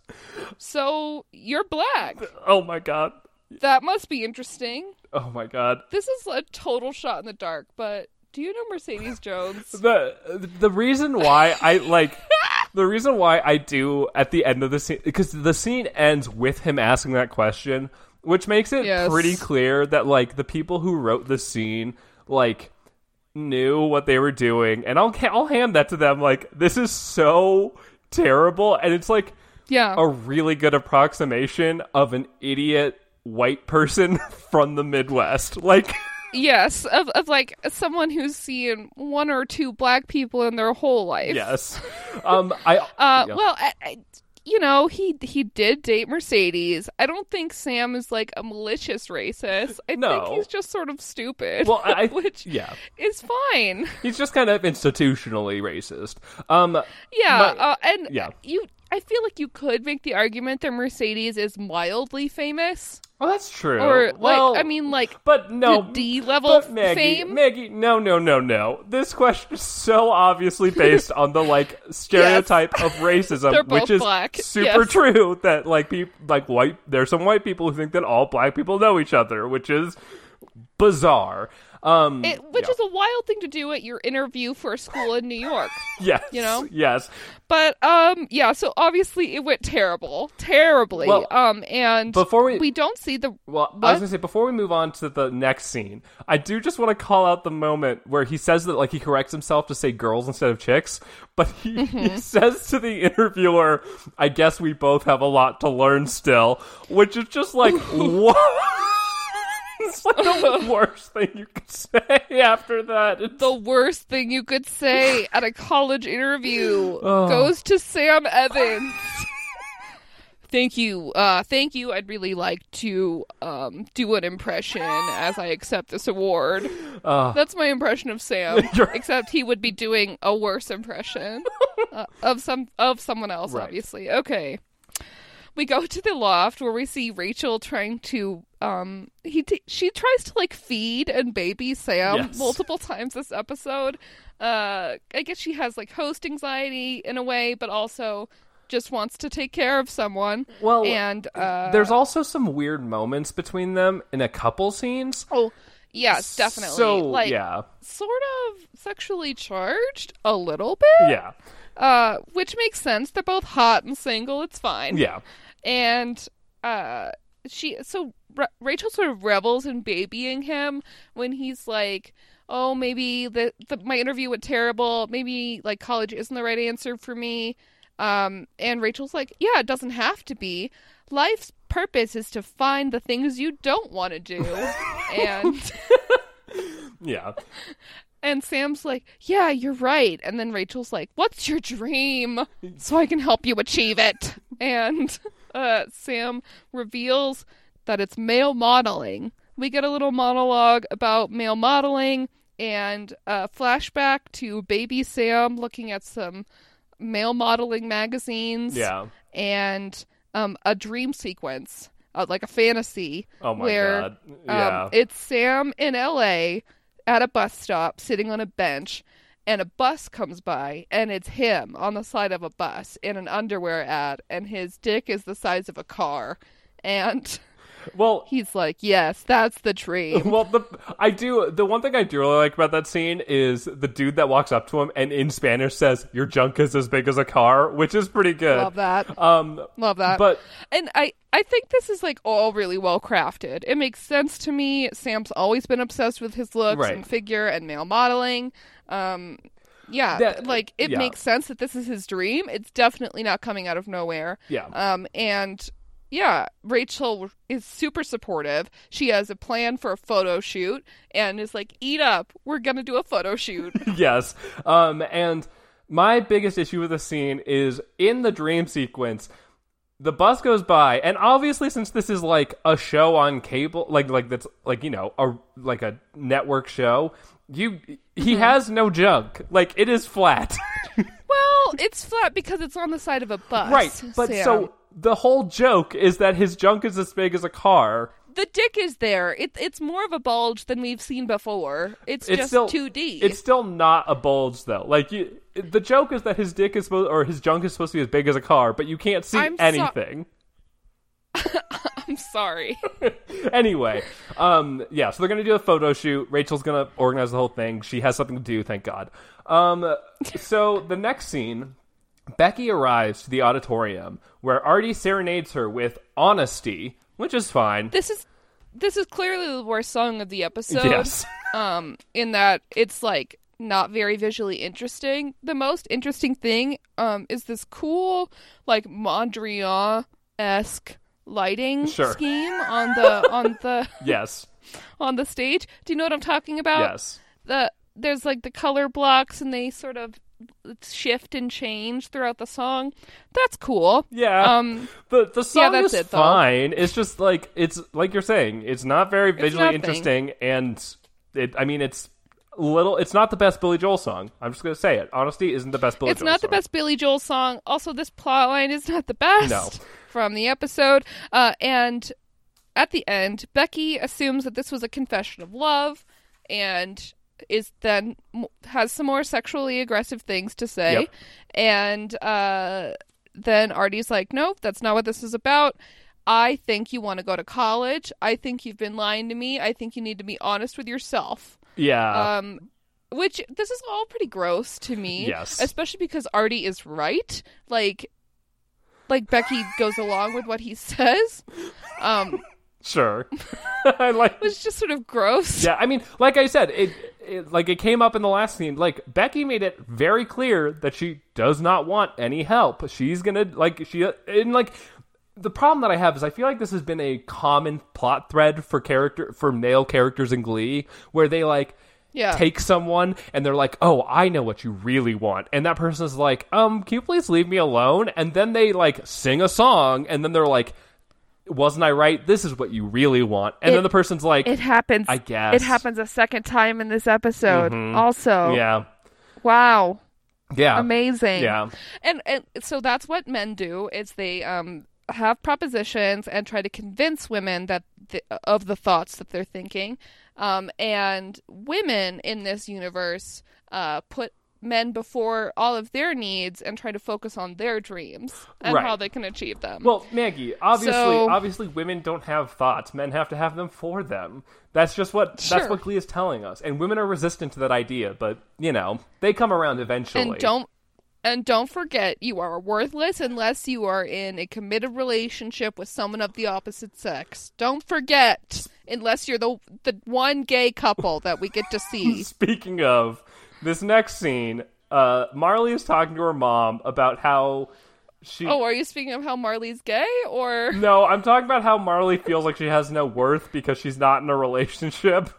so you're black Oh my god. that must be interesting Oh my god. this is a total shot in the dark but do you know mercedes jones The the reason why I like [laughs] the reason why I do at the end of the scene because the scene ends with him asking that question, which makes it Yes. pretty clear that like the people who wrote the scene like knew what they were doing, and I'll I'll hand that to them. Like this is so terrible, and it's like yeah a really good approximation of an idiot white person [laughs] from the Midwest. Like yes of, of like someone who's seen one or two black people in their whole life yes, um, I [laughs] Uh, yeah. well, I, I, you know, he he did date Mercedes. I don't think Sam is like a malicious racist. I No. think he's just sort of stupid. Well, I- [laughs] which yeah. is fine. He's just kind of institutionally racist. Um, Yeah, But- uh, and yeah. you. I feel like you could make the argument that Mercedes is mildly famous, well, that's true. or well, like I mean, like but no, D level Maggie, fame. Maggie, no, no, no, no. This question is so obviously based on the like [laughs] stereotype of racism, which is black, super yes. true. That like people, like white, there's some white people who think that all black people know each other, which is bizarre. Um, It, which yeah. is a wild thing to do at your interview for a school in New York. [laughs] yes, you know? yes. But um yeah, so obviously it went terrible. Terribly. Well, um and before we- we don't see the Well, I was gonna say before we move on to the next scene, I do just want to call out the moment where he says that like he corrects himself to say girls instead of chicks, but he, Mm-hmm. he [laughs] says to the interviewer, "I guess we both have a lot to learn still," which is just like [laughs] what. It's like the [laughs] worst thing you could say after that. It's- the worst thing you could say at a college interview goes to Sam Evans. Thank you. Uh thank you. I'd really like to um do an impression as I accept this award. Uh. That's my impression of Sam. [laughs] Except he would be doing a worse impression uh, of some of someone else Right. obviously. Okay. We go to the loft where we see Rachel trying to um he t- she tries to like feed and baby Sam Yes. multiple times this episode. Uh I guess she has like host anxiety in a way but also just wants to take care of someone. Well, and uh There's also some weird moments between them in a couple scenes. oh yes, definitely. So like yeah, sort of sexually charged a little bit. yeah, Uh which makes sense. They're both hot and single. It's fine. yeah. and uh she so Ra- Rachel sort of revels in babying him when he's like oh maybe the, the my interview went terrible maybe like college isn't the right answer for me um and Rachel's like yeah it doesn't have to be life's purpose is to find the things you don't want to do [laughs] and Yeah. And Sam's like, "Yeah, you're right." And then Rachel's like, "What's your dream?" So I can help you achieve it. And uh, Sam reveals that it's male modeling. We get a little monologue about male modeling and a flashback to baby Sam looking at some male modeling magazines Yeah. and um, a dream sequence, uh, like a fantasy. Oh my where, God. Yeah. Um, it's Sam in L.A. at a bus stop, sitting on a bench, and a bus comes by, and it's him on the side of a bus in an underwear ad, and his dick is the size of a car, and [laughs] Well, He's like, yes, that's the dream. [laughs] well, the I do the one thing I do really like about that scene is the dude that walks up to him and in Spanish says, "Your junk is as big as a car," which is pretty good. Love that. Um, Love that. but and I, I think this is like all really well crafted. It makes sense to me. Sam's always been obsessed with his looks Right. and figure and male modeling. Um, yeah, That- like it yeah. makes sense that this is his dream. It's definitely not coming out of nowhere. Yeah. Um, and yeah, Rachel is super supportive. She has a plan for a photo shoot and is like, "Eat up, we're gonna do a photo shoot." [laughs] yes. Um, and my biggest issue with the scene is in the dream sequence. The bus goes by, and obviously, since this is like a show on cable, like like that's like you know a like a network show, you he Mm-hmm. has no junk. Like it is flat, [laughs] well, [laughs] it's flat because it's on the side of a bus, right? But Sam. so the whole joke is that his junk is as big as a car. the dick is there. It, it's more of a bulge than we've seen before. It's, It's just still 2D. It's still not a bulge though. Like you, the joke is that his dick is supposed or his junk is supposed to be as big as a car, but you can't see I'm so- anything. [laughs] I'm sorry. [laughs] anyway, um, yeah, so they're gonna do a photo shoot. Rachel's gonna organize the whole thing. She has something to do, thank God. Um, so the next scene, Becky arrives to the auditorium where Artie serenades her with "Honesty," which is fine. this is this is clearly the worst song of the episode. Yes, [laughs] Um, in that it's like not very visually interesting. The most interesting thing um is this cool like Mondrian esque lighting Sure. scheme on the on the [laughs] [laughs] yes, on the stage. Do you know what I'm talking about? yes. the there's like the color blocks and they sort of shift and change throughout the song. That's cool. Yeah. Um [laughs] the the song that's is it, though. fine. It's just like it's like you're saying, it's not very visually interesting and it I mean it's little it's not the best Billy Joel song. I'm just gonna say it. Honesty isn't the best Billy it's Joel not the best Billy Joel song. Also this plot line is not the best No. from the episode. Uh and at the end, Becky assumes that this was a confession of love and is then has some more sexually aggressive things to say. Yep. And uh then Artie's like, "Nope, that's not what this is about." I think you want to go to college. I think you've been lying to me. I think you need to be honest with yourself. Yeah. Um, which this is all pretty gross to me. Yes. Especially because Artie is right. Like, like Becky goes along with what he [laughs] says. Um, sure. I [laughs] [laughs] like it's just sort of gross. Yeah, I mean, like I said, it, it like it came up in the last scene. Like Becky made it very clear that she does not want any help. She's gonna like she and like the problem that I have is I feel like this has been a common plot thread for character for male characters in Glee, where they like Yeah. take someone and they're like, "Oh, I know what you really want," and that person's like, "Um, can you please leave me alone?" And then they like sing a song, and then they're like. Wasn't I right? This is what you really want. And It- then the person's like, It happens. I guess. It happens a second time in this episode. Also. Mm-hmm. yeah, Wow. yeah, Amazing. Yeah. And and so that's what men do is they um have propositions and try to convince women that the, of the thoughts that they're thinking. Um and women in this universe uh put men before all of their needs and try to focus on their dreams and Right. how they can achieve them. Well, Maggie, obviously, So- obviously, women don't have thoughts. Men have to have them for them. That's just what that's what Glee is telling us. And women are resistant to that idea, but you know, they come around eventually. and don't and don't forget you are worthless unless you are in a committed relationship with someone of the opposite sex. Don't forget unless you're the the one gay couple that we get to see. [laughs] Speaking of this next scene, uh, Marley is talking to her mom about how she. oh, are you speaking of how Marley's gay or No, I'm talking about how Marley feels like she has no worth because she's not in a relationship.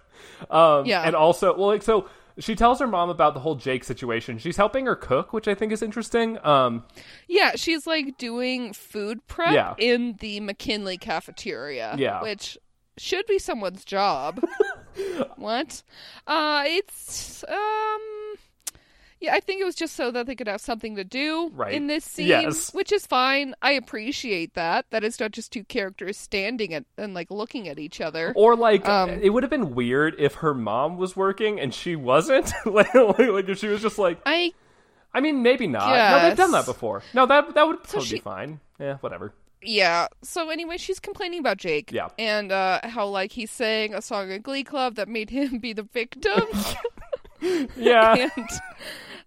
Um, Yeah. And also, well, like, so she tells her mom about the whole Jake situation. She's helping her cook, which I think is interesting. Um, Yeah, she's like doing food prep Yeah. in the McKinley cafeteria. Yeah. Which should be someone's job. [laughs] what? Uh it's um yeah, I think it was just so that they could have something to do Right. in this scene, Yes. which is fine. I appreciate that. That it's not just two characters standing at, and like looking at each other. Or like, Um, it would have been weird if her mom was working and she wasn't. [laughs] like, like, if she was just like, I I mean, maybe not. No, they've done that before. No, that that would So totally she- be fine. Yeah, whatever. Yeah. So anyway, she's complaining about Jake. Yeah. And uh, how like he sang a song in Glee Club that made him be the victim. [laughs] Yeah. [laughs] and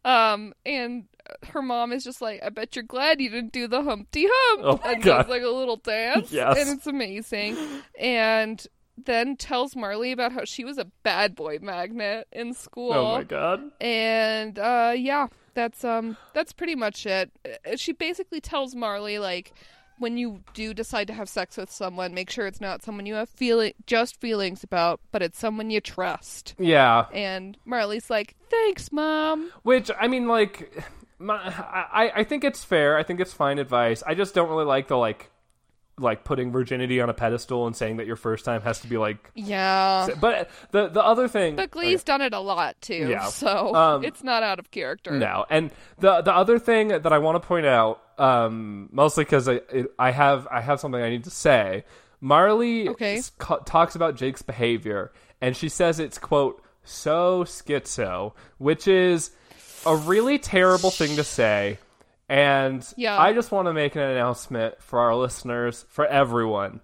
um and her mom is just like, I bet you're glad you didn't do the Humpty Hump. Oh and God. does like a little dance. Yes. And it's amazing. And then tells Marley about how she was a bad boy magnet in school. oh my god. and uh yeah that's um that's pretty much it Uh, she basically tells marley like when you do decide to have sex with someone make sure it's not someone you have feeling just feelings about but it's someone you trust Yeah. and marley's like thanks mom Which I mean, like, [sighs] my, I I think it's fair. I think it's fine advice. I just don't really like the like, like putting virginity on a pedestal and saying that your first time has to be like. yeah But the the other thing. but glee's done it a lot too Yeah. [laughs] so Um, it's not out of character No, and the the other thing that I want to point out, um, mostly because I it, I have I have something I need to say. Marley Okay. co- talks about Jake's behavior, and she says it's quote so schizo, which is a really terrible thing to say. And Yeah. I just want to make an announcement for our listeners, for everyone.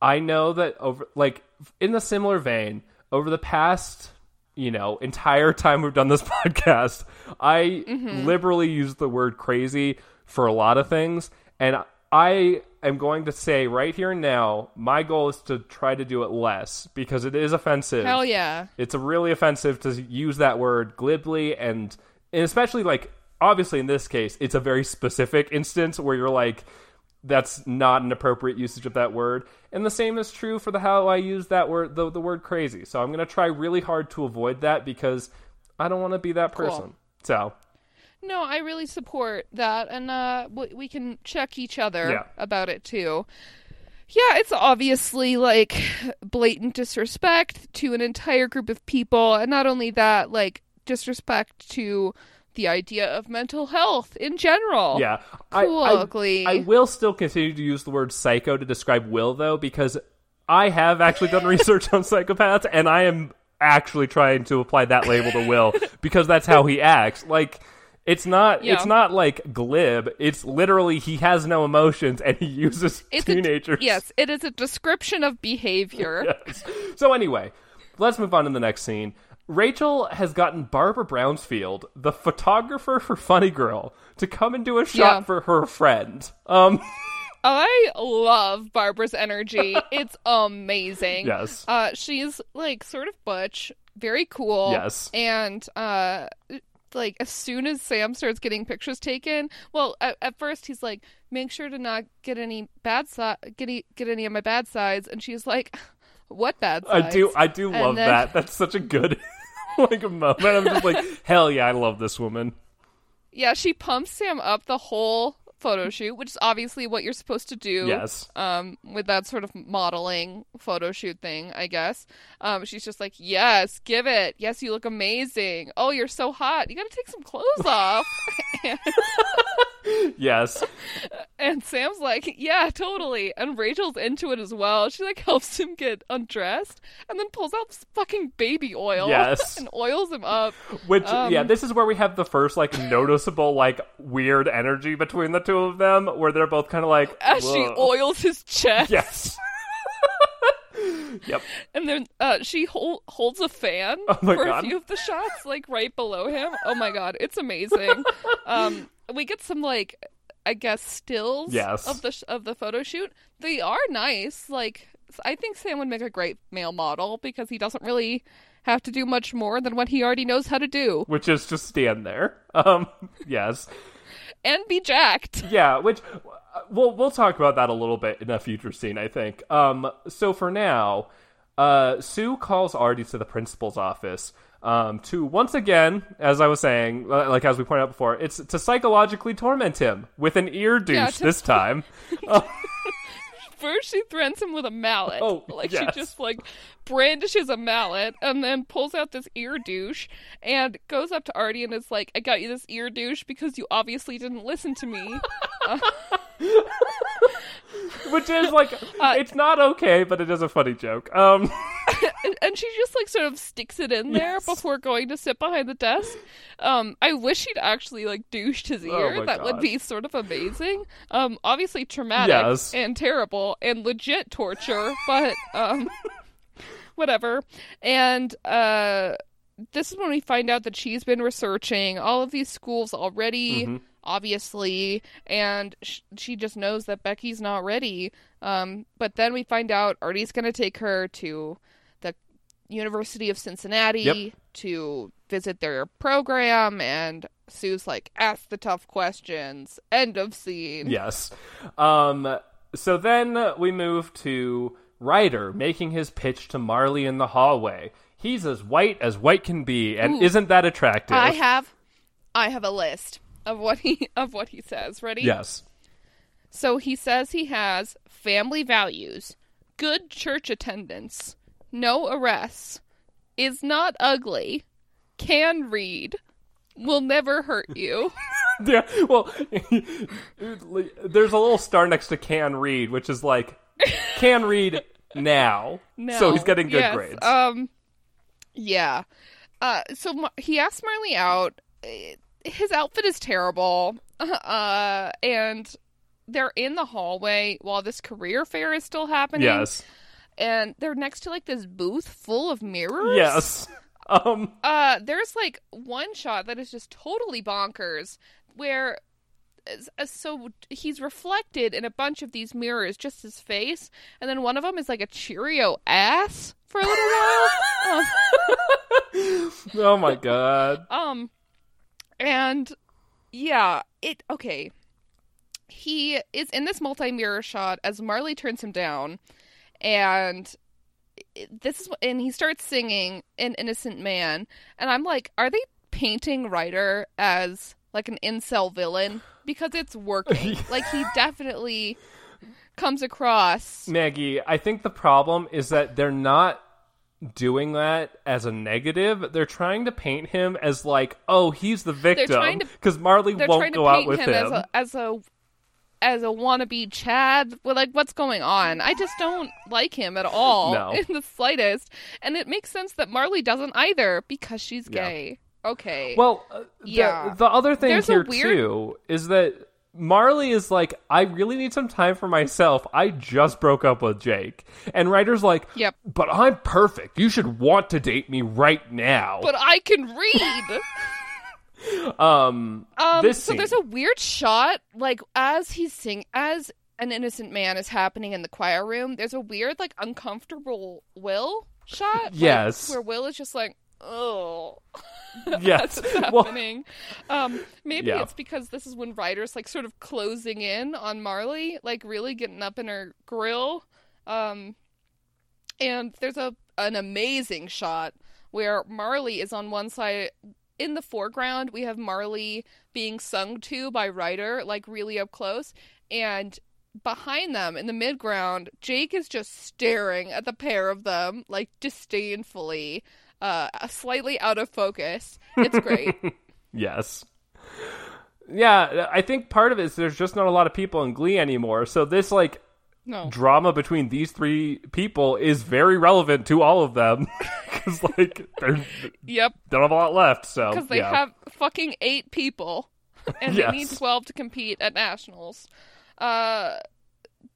I know that over like in the similar vein, over the past, you know, entire [laughs] time we've done this [laughs] podcast, I mm-hmm. liberally use the word crazy for a lot of things, and I am going to say right here and now, my goal is to try to do it less because it is offensive. hell yeah It's really offensive to use that word glibly and, and especially like obviously in this case, it's a very specific instance where you're like that's not an appropriate usage of that word. And the same is true for the how I use that word the, the word crazy. So I'm going to try really hard to avoid that because I don't want to be that Cool. person. So, No, I really support that, and uh, we, we can check each other Yeah. about it too. Yeah, it's obviously like blatant disrespect to an entire group of people, and not only that, like disrespect to the idea of mental health in general. yeah. Cool, I, I, will still continue to use the word psycho to describe Will though because I have actually done research on psychopaths and I am actually trying to apply that label to Will [laughs] because that's how he acts. Like it's not Yeah. it's not like glib. It's literally he has no emotions and he uses It's a- teenagers. yes, it is a description of behavior. [laughs] Yes. So anyway, let's move on to the next scene. Rachel has gotten Barbara Brownsfield, the photographer for Funny Girl, to come and do a shot Yeah. for her friend. Um [laughs] I love Barbara's energy. [laughs] it's amazing. Yes. Uh she's like sort of butch, very cool. Yes. And uh like as soon as Sam starts getting pictures taken, well, at, at first he's like, "Make sure to not get any bad side, get e- get any of my bad sides," and she's like, [laughs] "What bad I sides?" do I do And love then- that. That's such a good [laughs] like a moment. I'm just like, hell yeah, I love this woman. Yeah, she pumps Sam up the whole photo shoot, which is obviously what you're supposed to do. Yes. Um, with that sort of modeling photo shoot thing, I guess. Um, she's just like, "Yes, give it. Yes, you look amazing. Oh, you're so hot. You got to take some clothes off." [laughs] [laughs] Yes. and Sam's like, "Yeah, totally." And Rachel's into it as well. She like [laughs] helps him get undressed, and then pulls out fucking baby oil. Yes. [laughs] and oils him up. Which Um, yeah, this is where we have the first like noticeable like weird energy between the two of them where they're both kind of like As she oils his chest. Yes. [laughs] yep. And then uh, she hol- holds a fan Oh for God. a few of the shots, like right below him. Oh my god, it's amazing. um, we get some like, I guess stills Yes. of the sh- of the photo shoot. They are nice. Like, I think Sam would make a great male model because he doesn't really have to do much more than what he already knows how to do Which is just stand there. [laughs] Um yes. and be jacked. [laughs] Yeah, which uh, we'll we'll talk about that a little bit in a future scene, I think. Um, so for now, uh, Sue calls Artie to the principal's office um, to once again, as I was saying, uh, like as we pointed out before, it's to psychologically torment him with an ear douche Yeah, to- this [laughs] time. [laughs] First, she threatens him with a mallet. Oh, like yes. she just like brandishes a mallet and then pulls out this ear douche and goes up to Artie and is like, "I got you this ear douche because you obviously didn't listen to me." [laughs] which is like Uh, it's not okay, but it is a funny joke. Um, and she just like sort of sticks it in there Yes. before going to sit behind the desk. Um, I wish he'd actually like douched his Oh ear. my that would be sort of amazing. Um, obviously traumatic Yes. and terrible and legit torture, but um, [laughs] whatever. And uh, this is when we find out that she's been researching all of these schools already. Mm-hmm. Obviously, and sh- she just knows that Becky's not ready. Um, but then we find out Artie's going to take her to University of Cincinnati Yep. to visit their program, and Sue's like, ask the tough questions. End of scene. Yes. Um, so then we move to Ryder making his pitch to Marley in the hallway. He's as white as white can be, and Ooh. isn't that attractive? I have, I have a list of what he [laughs] of what he says. Ready? yes. So he says he has family values, good church attendance, no arrests, is not ugly, can read, will never hurt you. [laughs] Yeah. Well, [laughs] there's a little star next to can read, which is like can read now. No. So he's getting good Yes, grades. Um, yeah. Uh, so Mar- he asked Marley out. Eh, His outfit is terrible. [laughs] Uh, and they're in the hallway while this career fair is still happening. yes. And they're next to like this booth full of mirrors. Yes. [laughs] Um. Uh, there's like one shot that is just totally bonkers where as- so he's reflected in a bunch of these mirrors, just his face, and then one of them is like a Cheerio ass for a little while. Um, [laughs] Oh my god. Um, and yeah, it okay. He is in this multi-mirror shot as Marley turns him down, and this is and he starts singing "An Innocent Man," and I'm like, are they painting Ryder as like an incel villain because it's working? [laughs] like he definitely comes across. Maggie, I think the problem is that they're not doing that as a negative. They're trying to paint him as like, oh, he's the victim because Marley won't go out with him, as a as a as a wannabe Chad. Well, like what's going on? I just don't like him at all No. [laughs] in the slightest, and it makes sense that Marley doesn't either because she's Yeah. gay. Okay. Well, uh, Yeah. the other thing There's here weird- too is that Marley is like, I really need some time for myself. I just broke up with Jake, and Ryder's like, Yep. but I'm perfect. You should want to date me right now. but I can read. [laughs] um, Um, this so scene, there's a weird shot, like as he's sing, as an innocent man is happening in the choir room. There's a weird, like, uncomfortable Will shot. like, Yes. where Will is just like, oh. [laughs] yes, That's well, happening. um, maybe Yeah. it's because this is when Ryder's like sort of closing in on Marley, like really getting up in her grill. Um, and there's a an amazing shot where Marley is on one side. In the foreground, we have Marley being sung to by Ryder, like really up close, and behind them in the midground, Jake is just staring at the pair of them, like disdainfully, uh, slightly out of focus. It's great. [laughs] Yes. Yeah, I think part of it is there's just not a lot of people in Glee anymore. So this like no. drama between these three people is very relevant to all of them [laughs] because like they're, they Yep, don't have a lot left. So because they yeah. have fucking eight people, [laughs] and Yes. they need twelve to compete at nationals. Uh,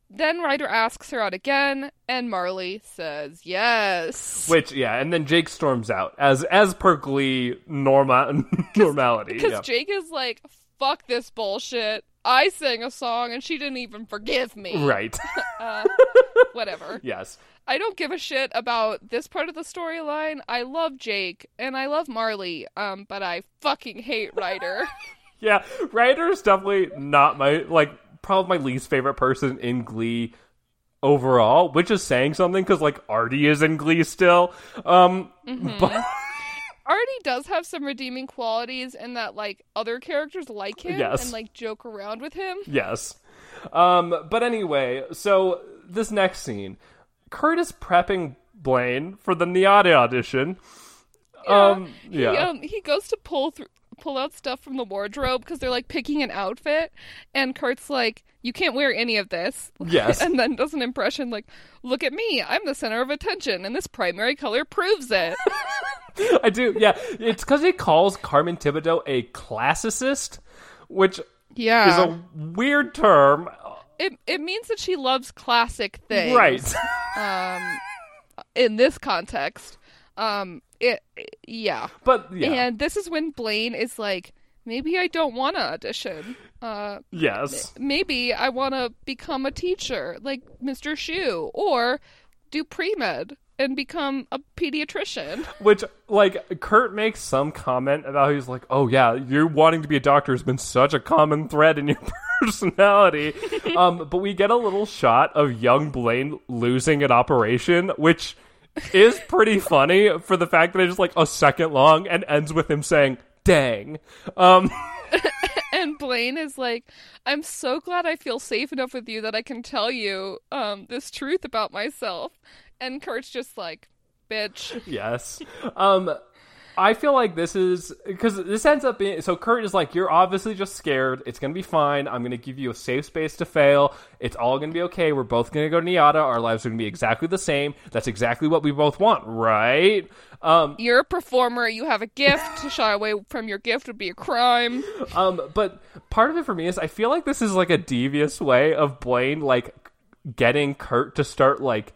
then Ryder asks her out again, and Marley says yes. Which yeah, and then Jake storms out as as per Glee norma [laughs] normality. Because yeah. Jake is like, "Fuck this bullshit." I sang a song and she didn't even forgive me. Right. [laughs] Uh, whatever. [laughs] yes. I don't give a shit about this part of the storyline. I love Jake and I love Marley, um, but I fucking hate Ryder. [laughs] Yeah. Ryder is definitely not my like probably my least favorite person in Glee overall, which is saying something because like Artie is in Glee still. Um, Mm-hmm. but Artie does have some redeeming qualities in that like other characters like him Yes. and like joke around with him. yes. Um, but anyway, so this next scene, Curtis prepping Blaine for the NYADA audition. Um, He, yeah. um, he goes to pull through pull out stuff from the wardrobe because they're like picking an outfit, and Kurt's like, "You can't wear any of this." [laughs] Yes. and then does an impression like, "Look at me, I'm the center of attention, and this primary color proves it." [laughs] I do. Yeah, it's because he calls Carmen Tibideaux a classicist, which yeah, is a weird term. it it means that she loves classic things, Right. [laughs] Um, in this context, um, it yeah. But yeah. And this is when Blaine is like, maybe I don't want to audition. Uh, yes. maybe I want to become a teacher like Mr. Schue or do pre med and become a pediatrician. Which, like, Kurt makes some comment about he's like, oh, yeah, you wanting to be a doctor has been such a common thread in your [laughs] personality. [laughs] um, but we get a little shot of young Blaine losing an operation, which is pretty funny for the fact that it's just like a second long and ends with him saying, dang. Um, [laughs] and Blaine is like, I'm so glad I feel safe enough with you that I can tell you um, this truth about myself. And Kurt's just like, bitch. yes. Um, I feel like this is because this ends up being so. Kurt is like, "You're obviously just scared. It's gonna be fine. I'm gonna give you a safe space to fail. It's all gonna be okay. We're both gonna go to NYADA. Our lives are gonna be exactly the same. That's exactly what we both want, right?" Um, You're a performer. You have a gift. To shy away from your gift would be a crime. um, but part of it for me is I feel like this is like a devious way of Blaine like getting Kurt to start like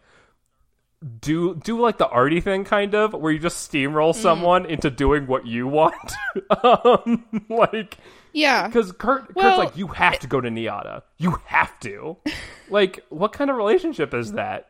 do do like the Artie thing kind of where you just steamroll someone into doing what you want [laughs] um like Yeah. because Kurt Well- Kurt's like you have to go to NYADA you have to [laughs] like what kind of relationship is that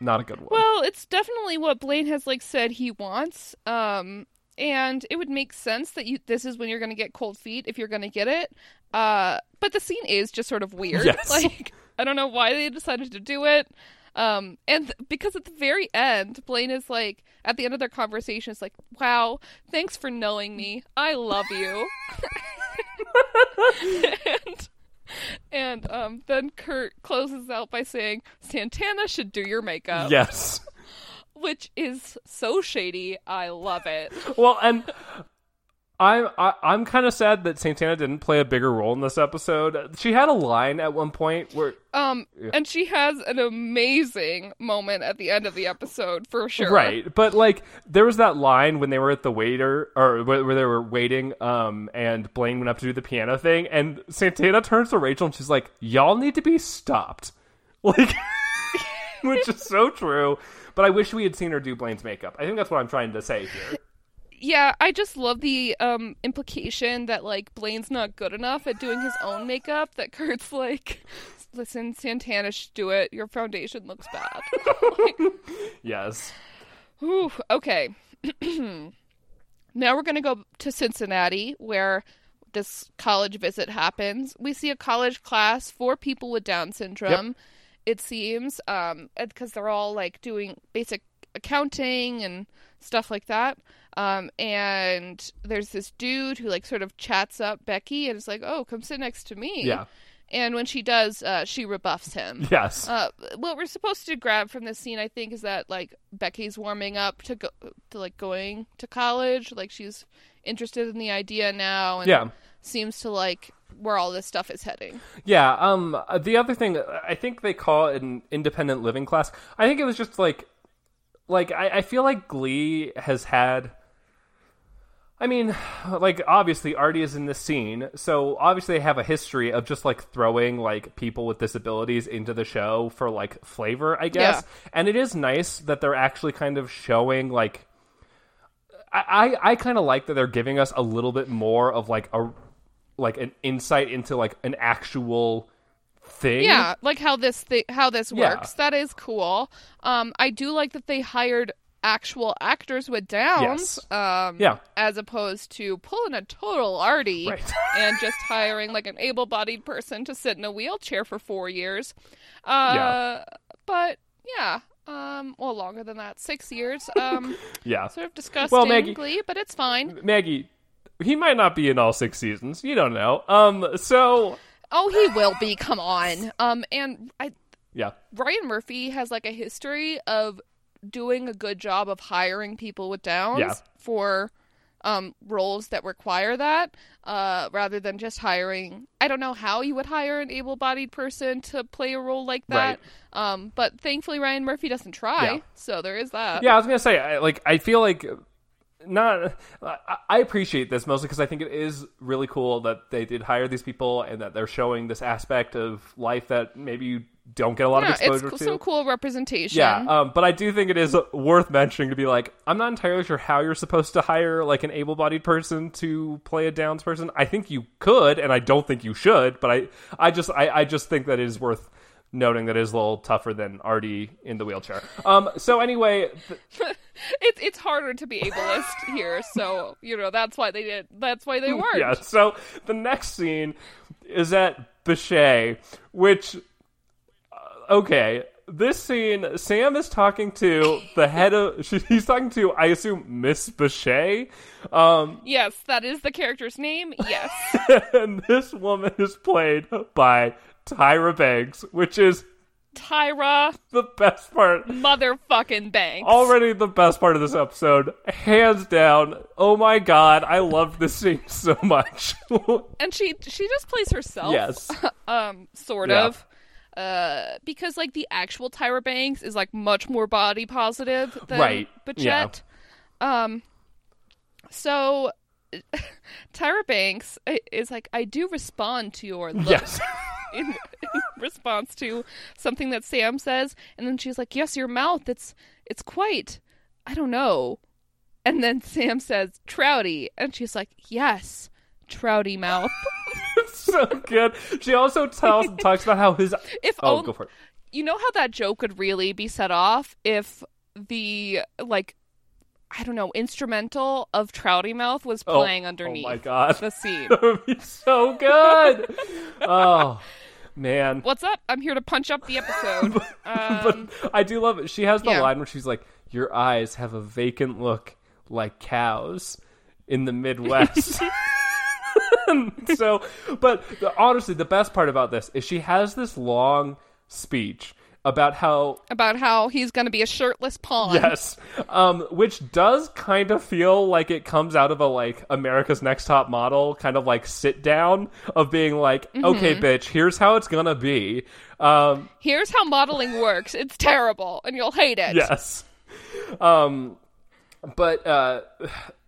not a good one Well, it's definitely what Blaine has like said he wants. Um and it would make sense that you this is when you're going to get cold feet if you're going to get it. Uh but the scene is just sort of weird. Yes. [laughs] Like I don't know why they decided to do it. Um and th- because at the very end Blaine is like at the end of their conversation it's like, "Wow, thanks for knowing me. I love you." [laughs] [laughs] and and um, then Kurt closes out by saying, Santana should do your makeup. yes [laughs] Which is so shady. I love it. well and I'm I, I'm kind of sad that Santana didn't play a bigger role in this episode. She had a line at one point where Um, and she has an amazing moment at the end of the episode for sure. Right, but like there was that line when they were at the waiter or where where they were waiting, um, and Blaine went up to do the piano thing, and Santana turns to Rachel and she's like, "Y'all need to be stopped," [laughs] like, [laughs] which is so true. But I wish we had seen her do Blaine's makeup. I think that's what I'm trying to say here. Yeah, I just love the um implication that like Blaine's not good enough at doing his own makeup. That Kurt's like, listen, Santana should do it. Your foundation looks bad. Like, [laughs] Yes, Whew, okay. [clears throat] now we're going to go to Cincinnati, where this college visit happens. We see a college class for people with Down syndrome, it seems, um, because they're all like doing basic accounting and stuff like that. Um, and there's this dude who like sort of chats up Becky and is like, "Oh, come sit next to me." Yeah. And when she does, uh, she rebuffs him. [laughs] yes, Uh, what we're supposed to grab from this scene, I think, is that like Becky's warming up to go to like going to college. Like she's interested in the idea now, and Yeah. seems to like where all this stuff is heading. Yeah. Um. The other thing, I think they call it an independent living class. I think it was just like, like I, I feel like Glee has had. I mean, like obviously Artie is in this scene, so obviously they have a history of just like throwing like people with disabilities into the show for like flavor, I guess. Yeah. And it is nice that they're actually kind of showing like I, I, I kind of like that they're giving us a little bit more of like a like an insight into like an actual thing. Yeah, like how this thi- how this Yeah. works. That is cool. Um, I do like that they hired actual actors with downs. Um, Yeah. as opposed to pulling a total Artie Right. [laughs] and just hiring like an able-bodied person to sit in a wheelchair for four years. Uh, Yeah. but yeah. Um, well, longer than that, six years. Um, [laughs] Yeah. sort of disgustingly, Maggie- but it's fine. Maggie, he might not be in all six seasons. You don't know. Um. So Oh, he will be. Come on. Um, and I yeah. Ryan Murphy has like a history of doing a good job of hiring people with downs Yeah. for um, roles that require that, uh, rather than just hiring. I don't know how you would hire an able-bodied person to play a role like that. Um, but thankfully, Ryan Murphy doesn't try, Yeah. so there is that. Yeah, I was gonna say, I, like, I feel like not. I, I appreciate this mostly because I think it is really cool that they did hire these people and that they're showing this aspect of life that maybe you don't get a lot Yeah, of exposure it's to. some cool representation. Yeah, um, but I do think it is worth mentioning to be like, I'm not entirely sure how you're supposed to hire like an able-bodied person to play a Downs person. I think you could, and I don't think you should. But I, I just, I, I just think that it is worth noting that it is a little tougher than Artie in the wheelchair. Um, so anyway, th- [laughs] it's it's harder to be ableist here, so you know that's why they did. That's why they [laughs] weren't. yeah. So the next scene is at Bichette, which okay. This scene, Sam is talking to the head of. [laughs] He's talking to, I assume, Miss Bichette. Um, Yes, that is the character's name. Yes. [laughs] and this woman is played by Tyra Banks, which is Tyra the best part. motherfucking Banks. Already the best part of this episode, hands down. Oh my god, I love this scene [laughs] so much. And she she just plays herself. yes. Um, sort Yeah. of. Uh, because like the actual Tyra Banks is like much more body positive than Right, yeah. Um, so [laughs] Tyra Banks is like, I do respond to your look. Yes. [laughs] in, in response to something that Sam says, and then she's like, "Yes, your mouth. It's it's quite. I don't know." And then Sam says, "Trouty," and she's like, "Yes, trouty mouth." [laughs] [laughs] so good. She also tells [laughs] talks about how his If Oh, on- go for it. you know how that joke could really be set off if the like I don't know instrumental of Trouty Mouth was Oh, playing Oh underneath my god. the scene. [laughs] That would be so good. oh man. What's up? I'm here to punch up the episode. Um, but I do love it. She has the yeah. line where she's like, "Your eyes have a vacant look like cows in the Midwest." [laughs] so, but the, honestly, the best part about this is she has this long speech about how about how he's going to be a shirtless pawn. Yes. Um, which does kind of feel like it comes out of a like America's Next Top Model kind of like sit down of being like, Mm-hmm. okay, bitch, here's how it's gonna be. Um, Here's how modeling works. It's terrible, and you'll hate it. yes. Um, but uh,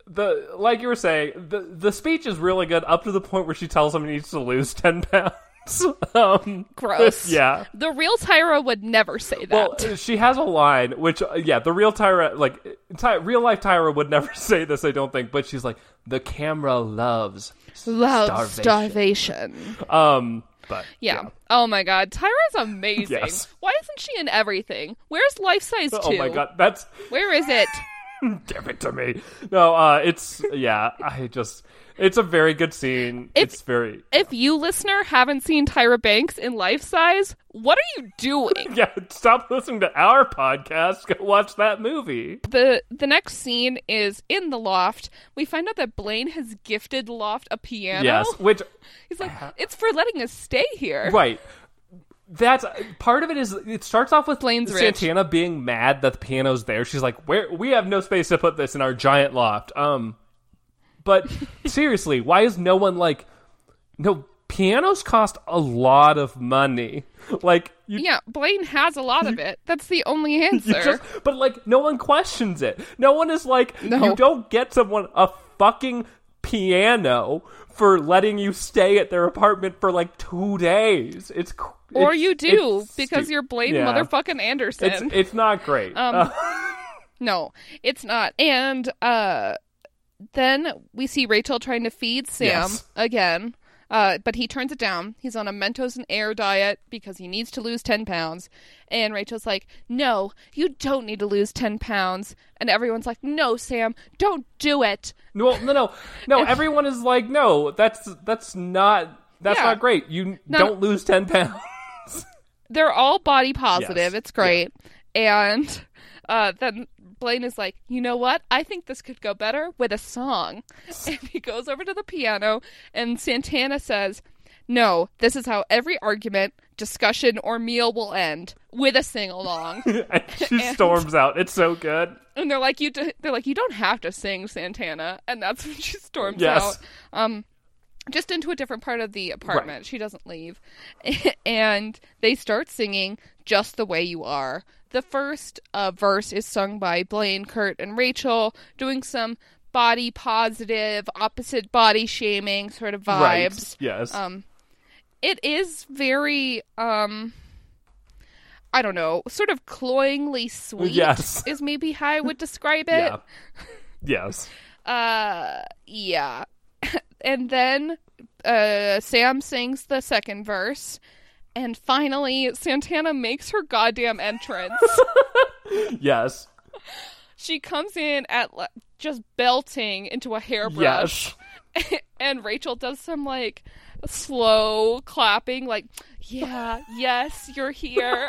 the like you were saying, the the speech is really good up to the point where she tells him he needs to lose [laughs] ten pounds. [laughs] um, Gross. [laughs] Yeah. The real Tyra would never say that. Well, she has a line, which uh, yeah, the real Tyra, like Ty- real life Tyra, would never say this. I don't think, but she's like, the camera loves Love starvation. starvation. Um, but Yeah. Oh my god, Tyra's amazing. Yes. Why isn't she in everything? Where's Life Size 2? Oh my god, that's Where is it? [laughs] give it to me. No, uh, it's yeah, I just it's a very good scene. If- it's very If you listener haven't seen Tyra Banks in Life Size, what are you doing? [laughs] yeah. Stop listening to our podcast. Go watch that movie. the the next scene is in the loft. We find out that Blaine has gifted Loft a piano. Yes, which He's like, it's for letting us stay here. right. That's part of it. Is it starts off with rich. Santana being mad that the piano's there. She's like, "Where we have no space to put this in our giant loft." Um, but [laughs] seriously, why is no one like, no pianos cost a lot of money. Like you, Yeah, Blaine has a lot of it. That's the only [laughs] answer. just, but like no one questions it. No one is like, No. you don't get someone a fucking piano for letting you stay at their apartment for like two days. It's or you do because stu- you're Blaine Yeah. motherfucking Anderson. It's it's not great. Um, [laughs] No, it's not. And uh then we see Rachel trying to feed Sam Yes. again. Uh, but he turns it down. He's on a Mentos and air diet because he needs to lose 10 pounds. And Rachel's like, No, you don't need to lose 10 pounds. And everyone's like, No, Sam, don't do it. no, no, no, no. [laughs] Everyone is like, no, that's that's not that's Yeah. not great. You No, don't lose ten pounds. [laughs] They're all body positive. Yes. It's great. And uh, then Blaine is like, you know what? I think this could go better with a song. [laughs] And he goes over to the piano, and Santana says, no, this is how every argument, discussion, or meal will end with a sing along. [laughs] she And- storms out. It's so good. and they're like you d- they're like you don't have to sing Santana and that's when she storms Yes. out um just into a different part of the apartment she doesn't leave [laughs] and they start singing just the way you are the first uh, verse is sung by Blaine, Kurt, and Rachel, doing some body positive, opposite body shaming sort of vibes. Right. Yes. Um, it is very um, I don't know, sort of cloyingly sweet. Yes. is maybe how I would [laughs] describe it. yeah. Yes. Uh, yeah. [laughs] and then uh, Sam sings the second verse, and finally Santana makes her goddamn entrance. [laughs] Yes. she comes in at just belting into a hairbrush. Yes. [laughs] and Rachel does some like slow clapping, like, yeah, yes, you're here.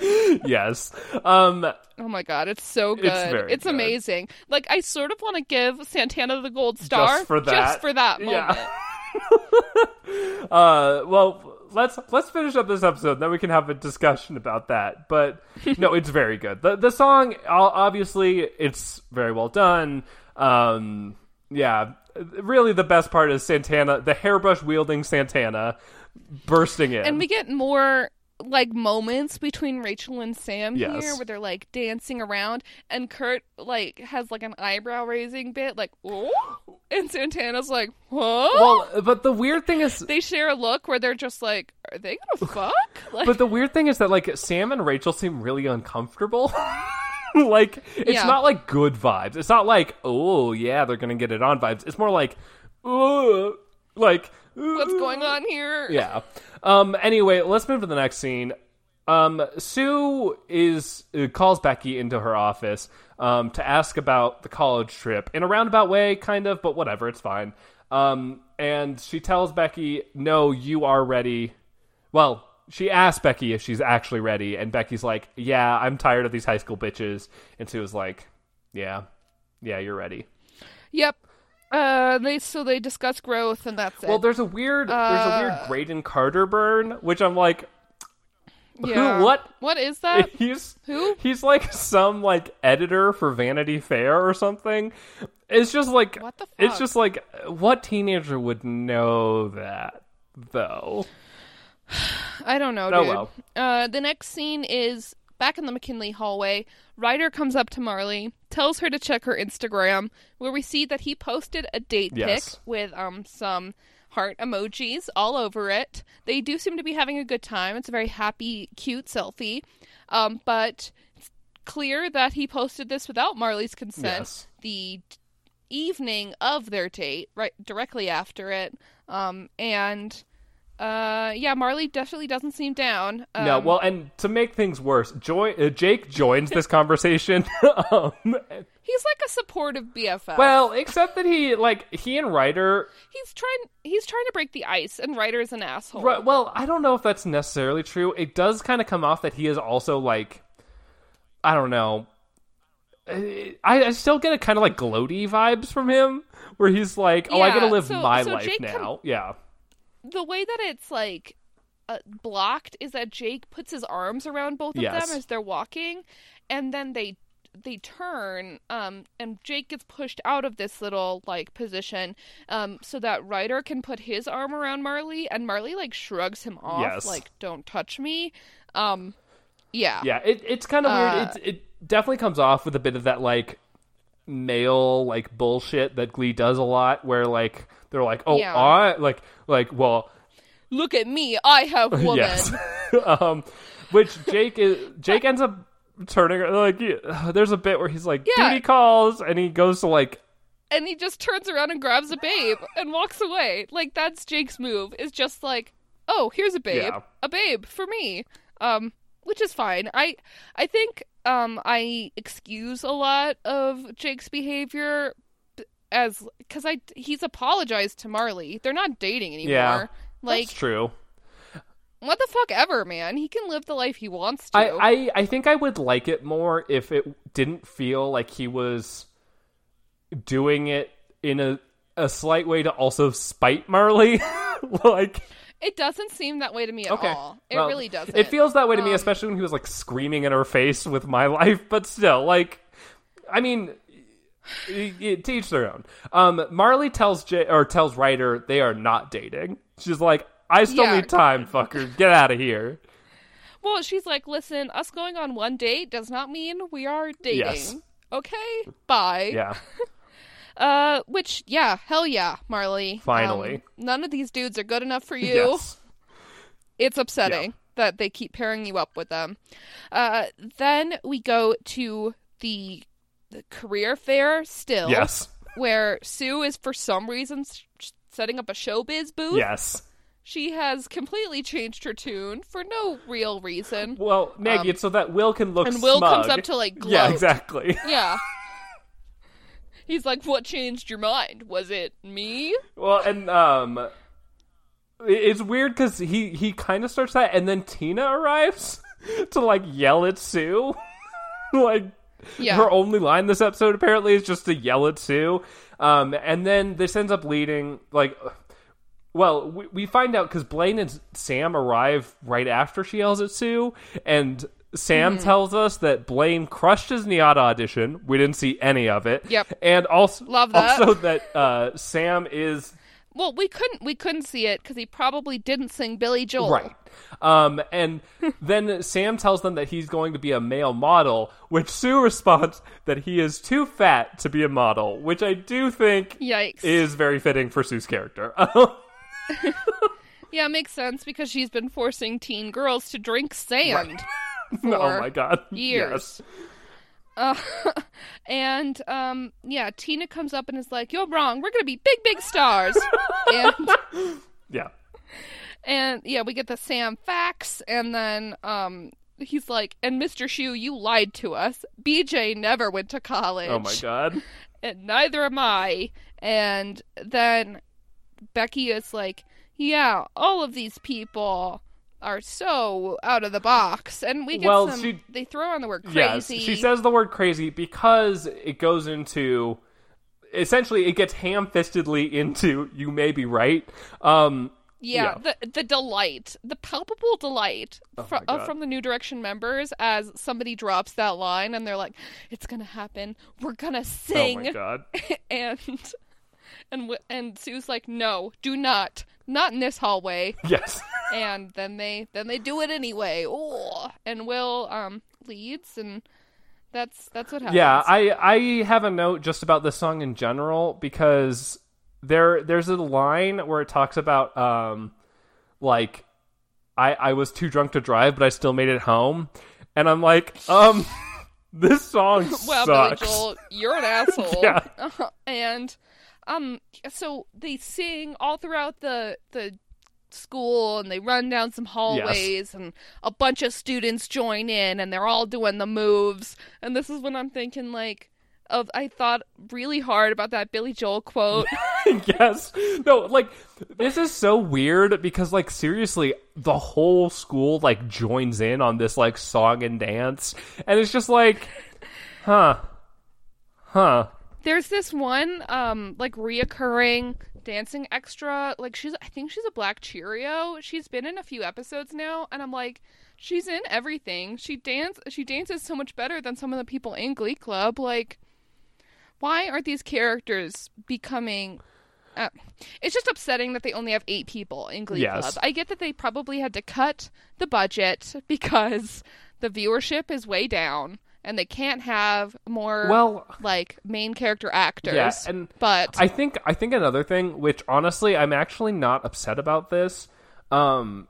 [laughs] yes. Um oh my god, it's so good. It's very good. amazing. Like, I sort of want to give Santana the gold star for that. Just for that moment. Yeah. [laughs] uh well let's let's finish up this episode then we can have a discussion about that but no it's very good the the song obviously it's very well done um yeah really the best part is santana the hairbrush wielding santana bursting in And we get more like moments between Rachel and Sam Yes. here where they're like dancing around and Kurt like has like an eyebrow raising bit like oh [gasps] and Santana's like what well but the weird thing is they share a look where they're just like are they gonna [laughs] fuck like But the weird thing is that like Sam and Rachel seem really uncomfortable. [laughs] like it's Yeah. not like good vibes. It's not like oh yeah they're gonna get it on vibes. It's more like oh like what's going on here Yeah. Um. Anyway, let's move to the next scene. Um. Sue is uh, calls Becky into her office. Um. To ask about the college trip in a roundabout way, kind of, but whatever. It's fine. Um. And she tells Becky, "No, you are ready." Well, she asks Becky if she's actually ready, and Becky's like, "Yeah, I'm tired of these high school bitches." And Sue was like, "Yeah, yeah, you're ready." yep uh they so they discuss growth and that's it Well, there's a weird, there's a weird Uh, Graydon Carter burn, which I'm like, yeah. who? What? what is [laughs] that he's Who? He's like some like editor for Vanity Fair or something. It's just like What the It's just like what teenager would know that though? [sighs] I don't know, Oh, dude. well. Uh, the next scene is back in the McKinley hallway. Ryder comes up to Marley, tells her to check her Instagram, where we see that he posted a date Yes. pic with um some heart emojis all over it. They do seem to be having a good time. It's a very happy, cute selfie. Um, but it's clear that he posted this without Marley's consent. Yes. The evening of their date, right directly after it. Um, and uh, yeah, Marley definitely doesn't seem down. Um, no, well, and to make things worse, Joy, uh, Jake joins this conversation. [laughs] um, he's like a supportive BFF. well, except that he like he and Ryder he's trying he's trying to break the ice, and Ryder's an asshole. Right, well, I don't know if that's necessarily true. It does kind of come off that he is also like, I don't know. I, I still get a kind of like gloaty vibes from him, where he's like, "Oh, I gotta live so- my so life Jake now." com- yeah, The way that it's like uh, blocked is that Jake puts his arms around both of Yes. them as they're walking, and then they they turn um and Jake gets pushed out of this little like position um so that Ryder can put his arm around Marley and Marley like shrugs him off Yes. like don't touch me um yeah yeah. It, it's kind of Uh, weird. It it definitely comes off with a bit of that like male like bullshit that Glee does a lot, where like they're like, "Oh, Yeah. I like like well." look at me I have [laughs] woman Yes. [laughs] um, which Jake is Jake ends up turning like there's a bit where he's like Yeah. duty calls and he goes to like and he just turns around and grabs a babe and walks away. Like that's Jake's move. Is just like, oh, here's a babe, Yeah. a babe for me. Um, which is fine. I I think um I excuse a lot of Jake's behavior as because I he's apologized to Marley. They're not dating anymore. Yeah. Like that's true. what the fuck ever, man. He can live the life he wants to. I, I I think I would like it more if it didn't feel like he was doing it in a a slight way to also spite Marley. [laughs] like It doesn't seem that way to me at Okay. all. It Well, really doesn't. It feels that way to me, Um, especially when he was like screaming in her face with my [laughs] life. But still, like, I mean, y- y- to each their own. Um, Marley tells J- or tells Ryder they are not dating. She's like, I still Yeah. need time, fucker. Get out of here. Well, she's like, listen, us going on one date does not mean we are dating. Yes. Okay, bye. Yeah. [laughs] Uh, which, yeah, hell yeah, Marley. Finally. Um, none of these dudes are good enough for you. Yes. It's upsetting that they keep pairing you up with them. Uh, then we go to the, the career fair still. Yes. Where Sue is for some reason setting up a showbiz booth. Yes. She has completely changed her tune for no real reason. Well, Maggie, it's so that Will can look Um, And Will smug. comes up to like gloat. Yeah, exactly. Yeah. [laughs] He's like, "What changed your mind? Was it me?" Well, and um, it's weird because he he kind of starts that, and then Tina arrives [laughs] to like yell at Sue. [laughs] like Yeah. her only line this episode apparently is just to yell at Sue. Um, and then this ends up leading like. Well, we, we find out because Blaine and Sam arrive right after she yells at Sue, and Sam Hmm. tells us that Blaine crushed his NYADA audition. We didn't see any of it. Yep. And also, Love that. also that uh, Sam is Well, we couldn't we couldn't see it because he probably didn't sing Billy Joel. Right. Um, and [laughs] then Sam tells them that he's going to be a male model, which Sue responds that he is too fat to be a model, which I do think Yikes. is very fitting for Sue's character. [laughs] [laughs] yeah, makes sense because she's been forcing teen girls to drink sand. For [laughs] oh my god. [laughs] years. Yes. [laughs] And um, yeah, Tina comes up and is like, "You're wrong. We're gonna be big, big stars." and Yeah. and yeah, we get the Sam facts, and then um, he's like, "And Mr. Schue, you lied to us. BJ never went to college." Oh my god. and neither am I. And then Becky is like, yeah, all of these people are so out of the box, and we get Well, some. she- They throw on the word Yes. crazy. She says the word crazy because it goes into essentially it gets ham-fistedly into you may be right. Um Yeah, the the delight, the palpable delight Oh my uh, from the New Direction members as somebody drops that line, and they're like, "It's gonna happen. We're gonna sing." Oh sing." my god. [laughs] and and and Sue's like, "No, do not, not in this hallway." Yes. And then they then they do it anyway. Oh, and Will um leads, and that's that's what happens. Yeah, I I have a note just about this song in general because there there's a line where it talks about um like I I was too drunk to drive but I still made it home and I'm like um [laughs] this song [laughs] well, sucks. Billy Joel, you're an [laughs] asshole. Yeah. and um, so they sing all throughout the the school, and they run down some hallways, and a bunch of students join in, and they're all doing the moves. And this is when I'm thinking like. Of, I thought really hard about that Billy Joel quote. [laughs] yes. No, like this is so weird because like seriously, the whole school like joins in on this like song and dance and it's just like huh. Huh. There's this one, um, like reoccurring dancing extra. Like she's, I think she's a Black Cheerio. She's been in a few episodes now, and I'm like, she's in everything. She dance, she dances so much better than some of the people in Glee Club. Like, why aren't these characters becoming? Uh, it's just upsetting that they only have eight people in Glee Yes. Club. I get that they probably had to cut the budget [laughs] because the viewership is way down. And they can't have more Well, like main character actors. Yeah, and but I think I think another thing, which honestly I'm actually not upset about this. Um,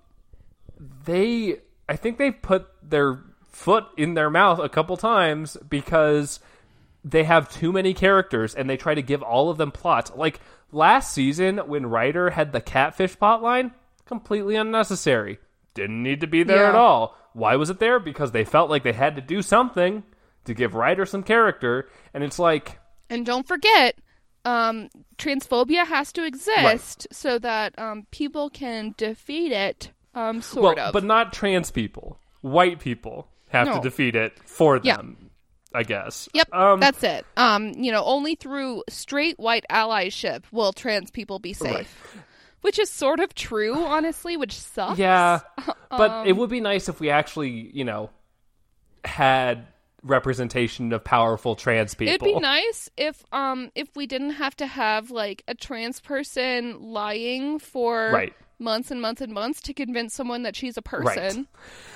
they I think they've put their foot in their mouth a couple times because they have too many characters and they try to give all of them plots. Like last season when Ryder had the catfish plotline, completely unnecessary. Didn't need to be there Yeah. at all. Why was it there? Because they felt like they had to do something to give Ryder some character, and it's like and don't forget, um, transphobia has to exist so that um, people can defeat it. Um, sort well, of. but not trans people. White people have to defeat it for Yeah. them. I guess. Yep, Um, that's it. Um, you know, only through straight white allyship will trans people be safe. Which is sort of true, honestly, which sucks. Yeah, [laughs] but Um, it would be nice if we actually, you know, had representation of powerful trans people. It'd be nice if um if we didn't have to have like a trans person lying for Right. Months and months and months to convince someone that she's a person.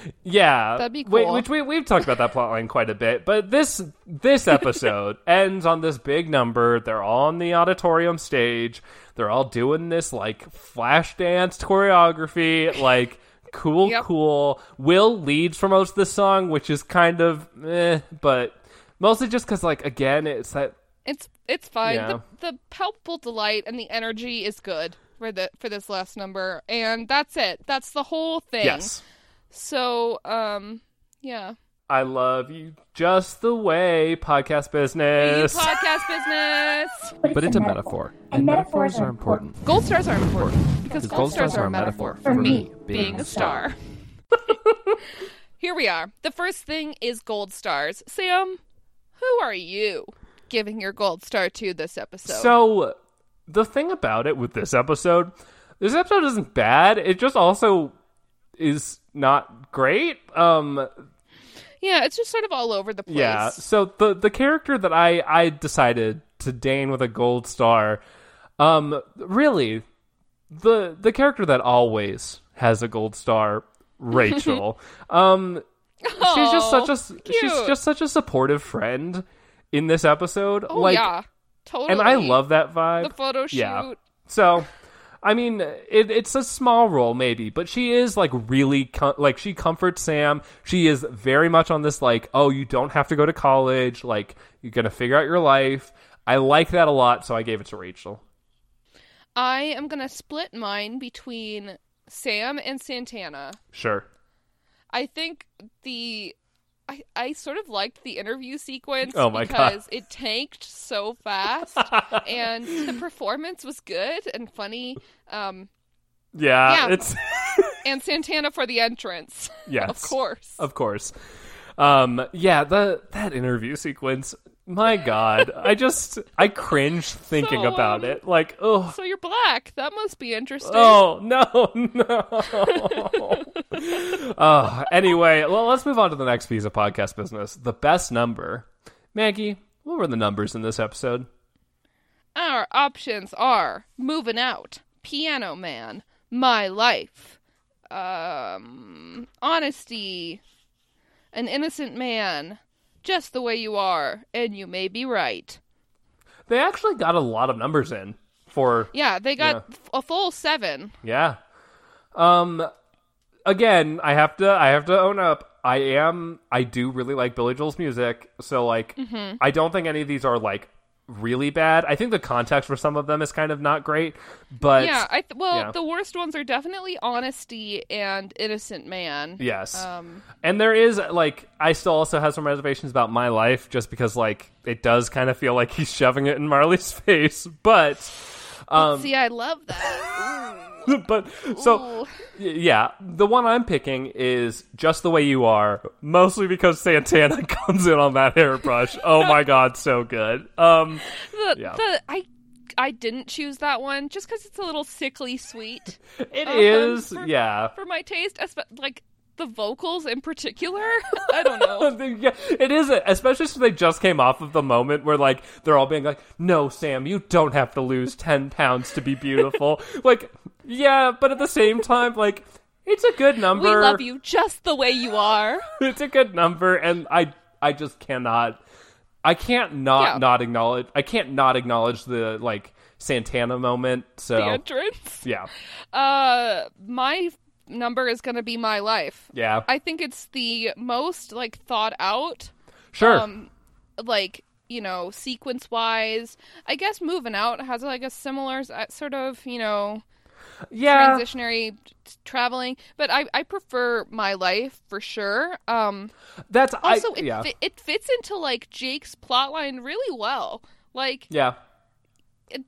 Right. Yeah, That'd be Wait, cool. which we we've talked about that plotline quite a bit, but this this [laughs] episode ends on this big number. They're all on the auditorium stage. They're all doing this like flash dance choreography, like cool, Yep. cool. Will leads for most of the song, which is kind of eh, but mostly just because like again, it's that It's it's fine. Yeah. The the palpable delight and the energy is good for the for this last number, and that's it. That's the whole thing. yes. So um yeah. I love you just the way podcast business. Podcast business. but it's a metaphor, and metaphors are important. Gold stars are important because Because gold stars are a metaphor for me being a star. [laughs] Here we are. The first thing is gold stars. Sam, who are you giving your gold star to this episode? So the thing about it with this episode, this episode isn't bad. It just also is not great. Um yeah, it's just sort of all over the place. yeah. So the the character that I I decided to deign with a gold star um really the the character that always has a gold star, Rachel. [laughs] um she's just such a she's just such a supportive friend in this episode. Oh like yeah, totally. and I love that vibe. the photo shoot. Yeah. So, I mean, it, it's a small role maybe, but she is like really com- like she comforts Sam. She is very much on this like, oh, you don't have to go to college. Like you're gonna figure out your life. I like that a lot, so I gave it to Rachel. I am gonna split mine between Sam and Santana. Sure. I think the I, I sort of liked the interview sequence Oh my God. because it tanked so fast [laughs] and the performance was good and funny. Um, Yeah, Yeah. it's [laughs] and Santana for the entrance. [laughs] yes, of course. of course. Um, yeah, the that interview sequence. My God, I just I cringe thinking So, about um, it. Like, oh, So you're black. That must be interesting. Oh no, [laughs] no. uh, anyway, well, let's move on to the next piece of podcast business. The best number. Maggie, what were the numbers in this episode? Our options are Moving Out, Piano Man, My Life, um, Honesty, An Innocent Man, Just the Way You Are, and You May Be Right. They actually got a lot of numbers in for Yeah, they got Yeah. a full seven. yeah. Um again, I have to I have to own up. I am I do really like Billy Joel's music, so like Mm-hmm. I don't think any of these are like really bad. I think the context for some of them is kind of not great, but yeah, I th- well, yeah. the worst ones are definitely Honesty and Innocent Man. Yes. Um, and there is like I still also have some reservations about my life just because like it does kind of feel like he's shoving it in Marley's [laughs] face, but um see, I love that. [laughs] but so Ooh. yeah, the one I'm picking is just the way you are, mostly because Santana [laughs] comes in on that hairbrush. Oh my god, so good. Um the, Yeah. the I I didn't choose that one just because it's a little sickly sweet. [laughs] it Um, is for- yeah. for my taste, espe- like the vocals in particular. I don't know. yeah, it is, especially since they just came off of the moment where like they're all being like, "No, Sam, you don't have to lose ten pounds to be beautiful." like, yeah, but at the same time, like, it's a good number. we love you just the way you are. [laughs] It's a good number, and I, I just cannot, I can't not Yeah. not acknowledge, I can't not acknowledge the like Santana moment. So The entrance. yeah, Uh, my number is gonna be my life. yeah, I think it's the most like thought out. sure, Um, like you know, sequence wise. I guess moving out has like a similar uh, sort of you know yeah, transitionary traveling, but I I prefer my life for sure. Um. that's Also, I, it, yeah, fi- it fits into like Jake's plotline really well. Like yeah. it,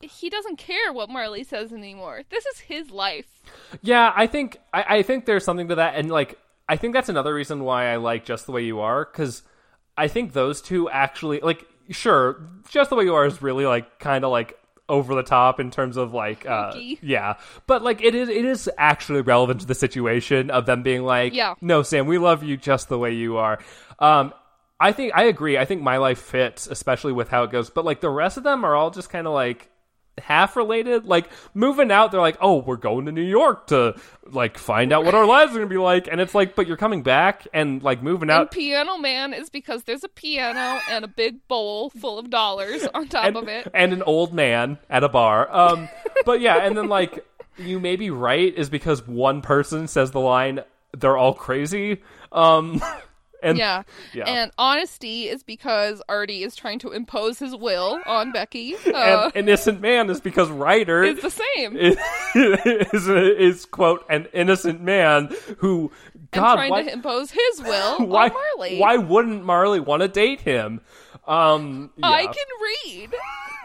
he doesn't care what Marley says anymore. This is his life. Yeah, I think I, I think there's something to that, and like I think that's another reason why I like just the way you are because I think those two actually like sure just the way you are is really like kind of like over the top in terms of like uh yeah. But like it is it is actually relevant to the situation of them being like Yeah. no sam we love you just the way you are. Um i think i agree. I think my life fits especially with how it goes. But like the rest of them are all just kind of like half related like moving out they're like oh we're going to new york to like find out what our lives are gonna be like and it's like but you're coming back and like moving out. And Piano Man is because there's a piano and a big bowl full of dollars on top and, of it. and an old man at a bar. Um, but yeah, and then like you may be right is because one person says the line, "They're all crazy." Um, [laughs] and Yeah. [laughs] yeah. And honesty is because Artie is trying to impose his will on Becky. and Uh, innocent man is because Ryder is [laughs] the same. is, [laughs] is is quote an innocent man who and God trying why, to impose his will why on Marley. why wouldn't Marley want to date him? Um, yeah. I can read.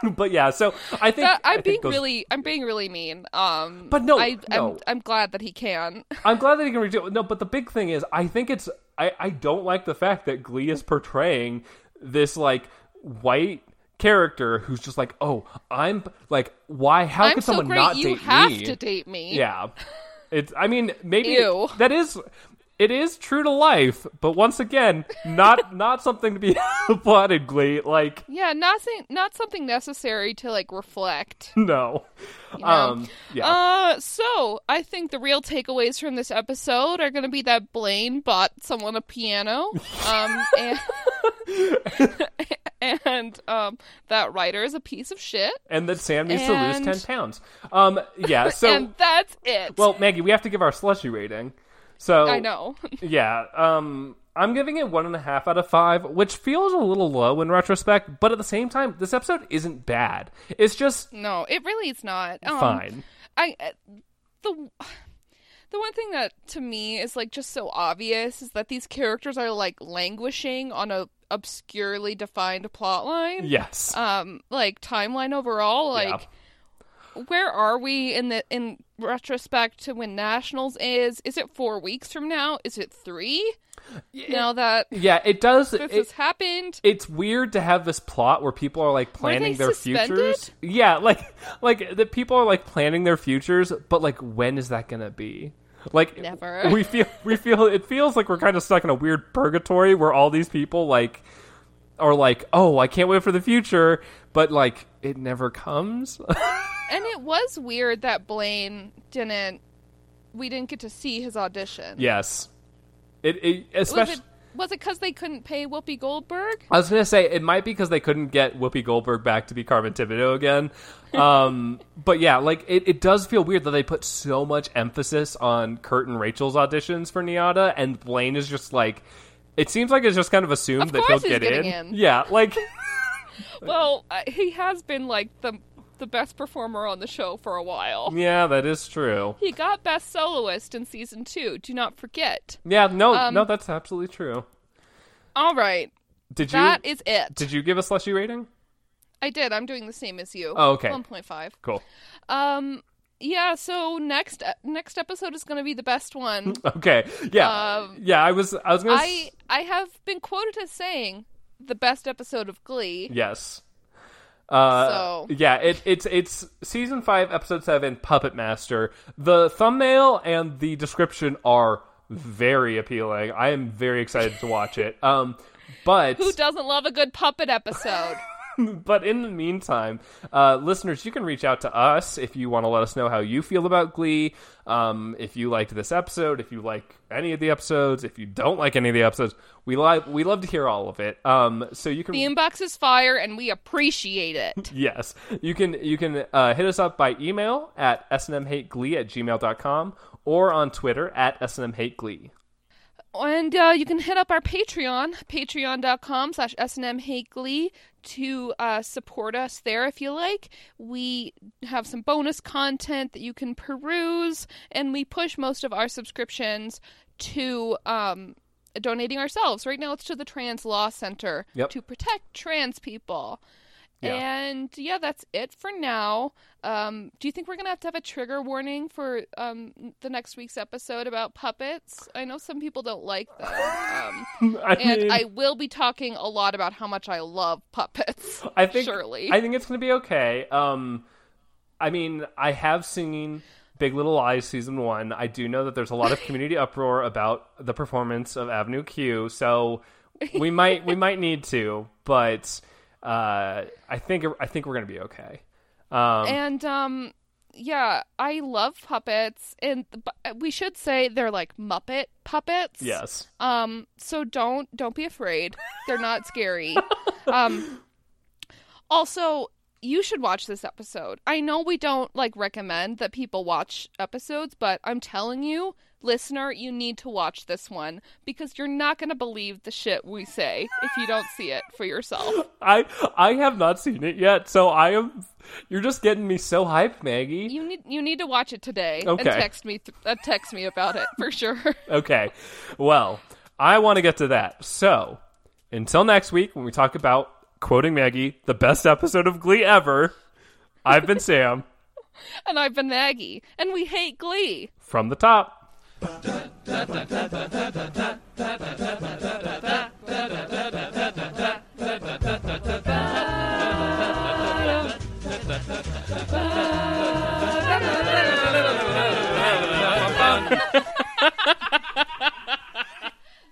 [laughs] but yeah, so I think That, I I'm think being those- really, I'm being really mean. Um, But no, I, no. I'm, I'm glad that he can. [laughs] I'm glad that he can redo it. No, but the big thing is, I think it's I, I don't like the fact that Glee is portraying this like white character who's just like, oh, I'm like, why? How I'm could so someone great. not you date have me? to date me. Yeah, it's. I mean, maybe that is. It is true to life, but once again, not [laughs] not something to be [laughs] applauded. Glee, like Yeah, nothing, not something necessary to like reflect. no, know? um, yeah, Uh, so I think the real takeaways from this episode are going to be that Blaine bought someone a piano, um, [laughs] and, and um, that Ryder is a piece of shit, and that Sam needs to lose ten pounds. Um, yeah. So, and that's it. well, Maggie, we have to give our slushy rating. So I know. [laughs] Yeah, um, I'm giving it one and a half out of five, which feels a little low in retrospect, but at the same time, this episode isn't bad. It's just no, it really is not. Um, fine. I uh, the the one thing that to me is like just so obvious is that these characters are like languishing on a obscurely defined plot line. Yes. Um, like timeline overall, Yeah. Where are we in the in retrospect to when nationals is? Is it four weeks from now? Is it three? now that yeah, it does. this It, has happened, it's weird to have this plot where people are like planning their suspended? futures. Yeah, like like the people are like planning their futures, but like when is that gonna be? Like Never. [laughs] We feel we feel it feels like we're kind of stuck in a weird purgatory where all these people like are like, oh, I can't wait for the future, but like it never comes. [laughs] and it was weird that Blaine didn't. We didn't get to see his audition. yes, it, it Was especially. was it because they couldn't pay Whoopi Goldberg? I was gonna say it might be because they couldn't get Whoopi Goldberg back to be Carmen Tibideaux again. [laughs] Um, but yeah, like it, it does feel weird that they put so much emphasis on Kurt and Rachel's auditions for NYADA, and Blaine is just like, it seems like it's just kind of assumed Of that he'll get in. in. Yeah, like [laughs] Well, uh, he has been like the the best performer on the show for a while. yeah, that is true. He got best soloist in season two. Do not forget. Yeah, no, Um, no, that's absolutely true. All right, Did you that is it. did you give a slushy rating? I did. I'm doing the same as you. Oh, okay. One point five. Cool. Um. Yeah. So next next episode is going to be the best one. [laughs] Okay. Yeah. Um, yeah. I was. I was gonna. I I have been quoted as saying the best episode of Glee. Yes. Uh, So- yeah, it, it's it's season five, episode seven, Puppet Master. The thumbnail and the description are very appealing. I am very excited to watch it. Um, [laughs] but Who doesn't love a good puppet episode? [laughs] but in the meantime, uh, listeners, you can reach out to us if you want to let us know how you feel about Glee. Um, if you liked this episode, if you like any of the episodes, if you don't like any of the episodes, we like we love to hear all of it. Um, so you can the inbox is fire, and we appreciate it. [laughs] yes you can you can uh, hit us up by email at snmhateglee at gmail.com or on twitter at snmhateglee And uh, you can hit up our Patreon, patreon.com slash snmhateglee, to uh, support us there if you like. We have some bonus content that you can peruse, and we push most of our subscriptions to um, donating ourselves. Right now, it's to the Trans Law Center Yep. to protect trans people. Yeah. And yeah, that's it for now. Um, do you think we're gonna have to have a trigger warning for um, the next week's episode about puppets? I know some people don't like them, [laughs] um, I and mean, I will be talking a lot about how much I love puppets. I think surely. I think it's going to be okay. Um, I mean, I have seen Big Little Lies season one. I do know that there's a lot of community uproar about the performance of Avenue Q, so we might we might need to, but uh, I think I think we're gonna be okay. Um, and um yeah, I love puppets and but we should say they're like Muppet puppets. yes, Um so don't don't be afraid. They're not scary. [laughs] um also you should watch this episode. I know we don't like recommend that people watch episodes, but I'm telling you, listener, you need to watch this one because you're not going to believe the shit we say if you don't see it for yourself. [laughs] I I have not seen it yet, so I am. You're just getting me so hyped, Maggie. You need you need to watch it today Okay. and text me th- uh, text me about it for sure. [laughs] Okay, well, I want to get to that. So until next week, when we talk about quoting Maggie, the best episode of Glee ever. I've been Sam and I've been Maggie, and we hate Glee. from the top.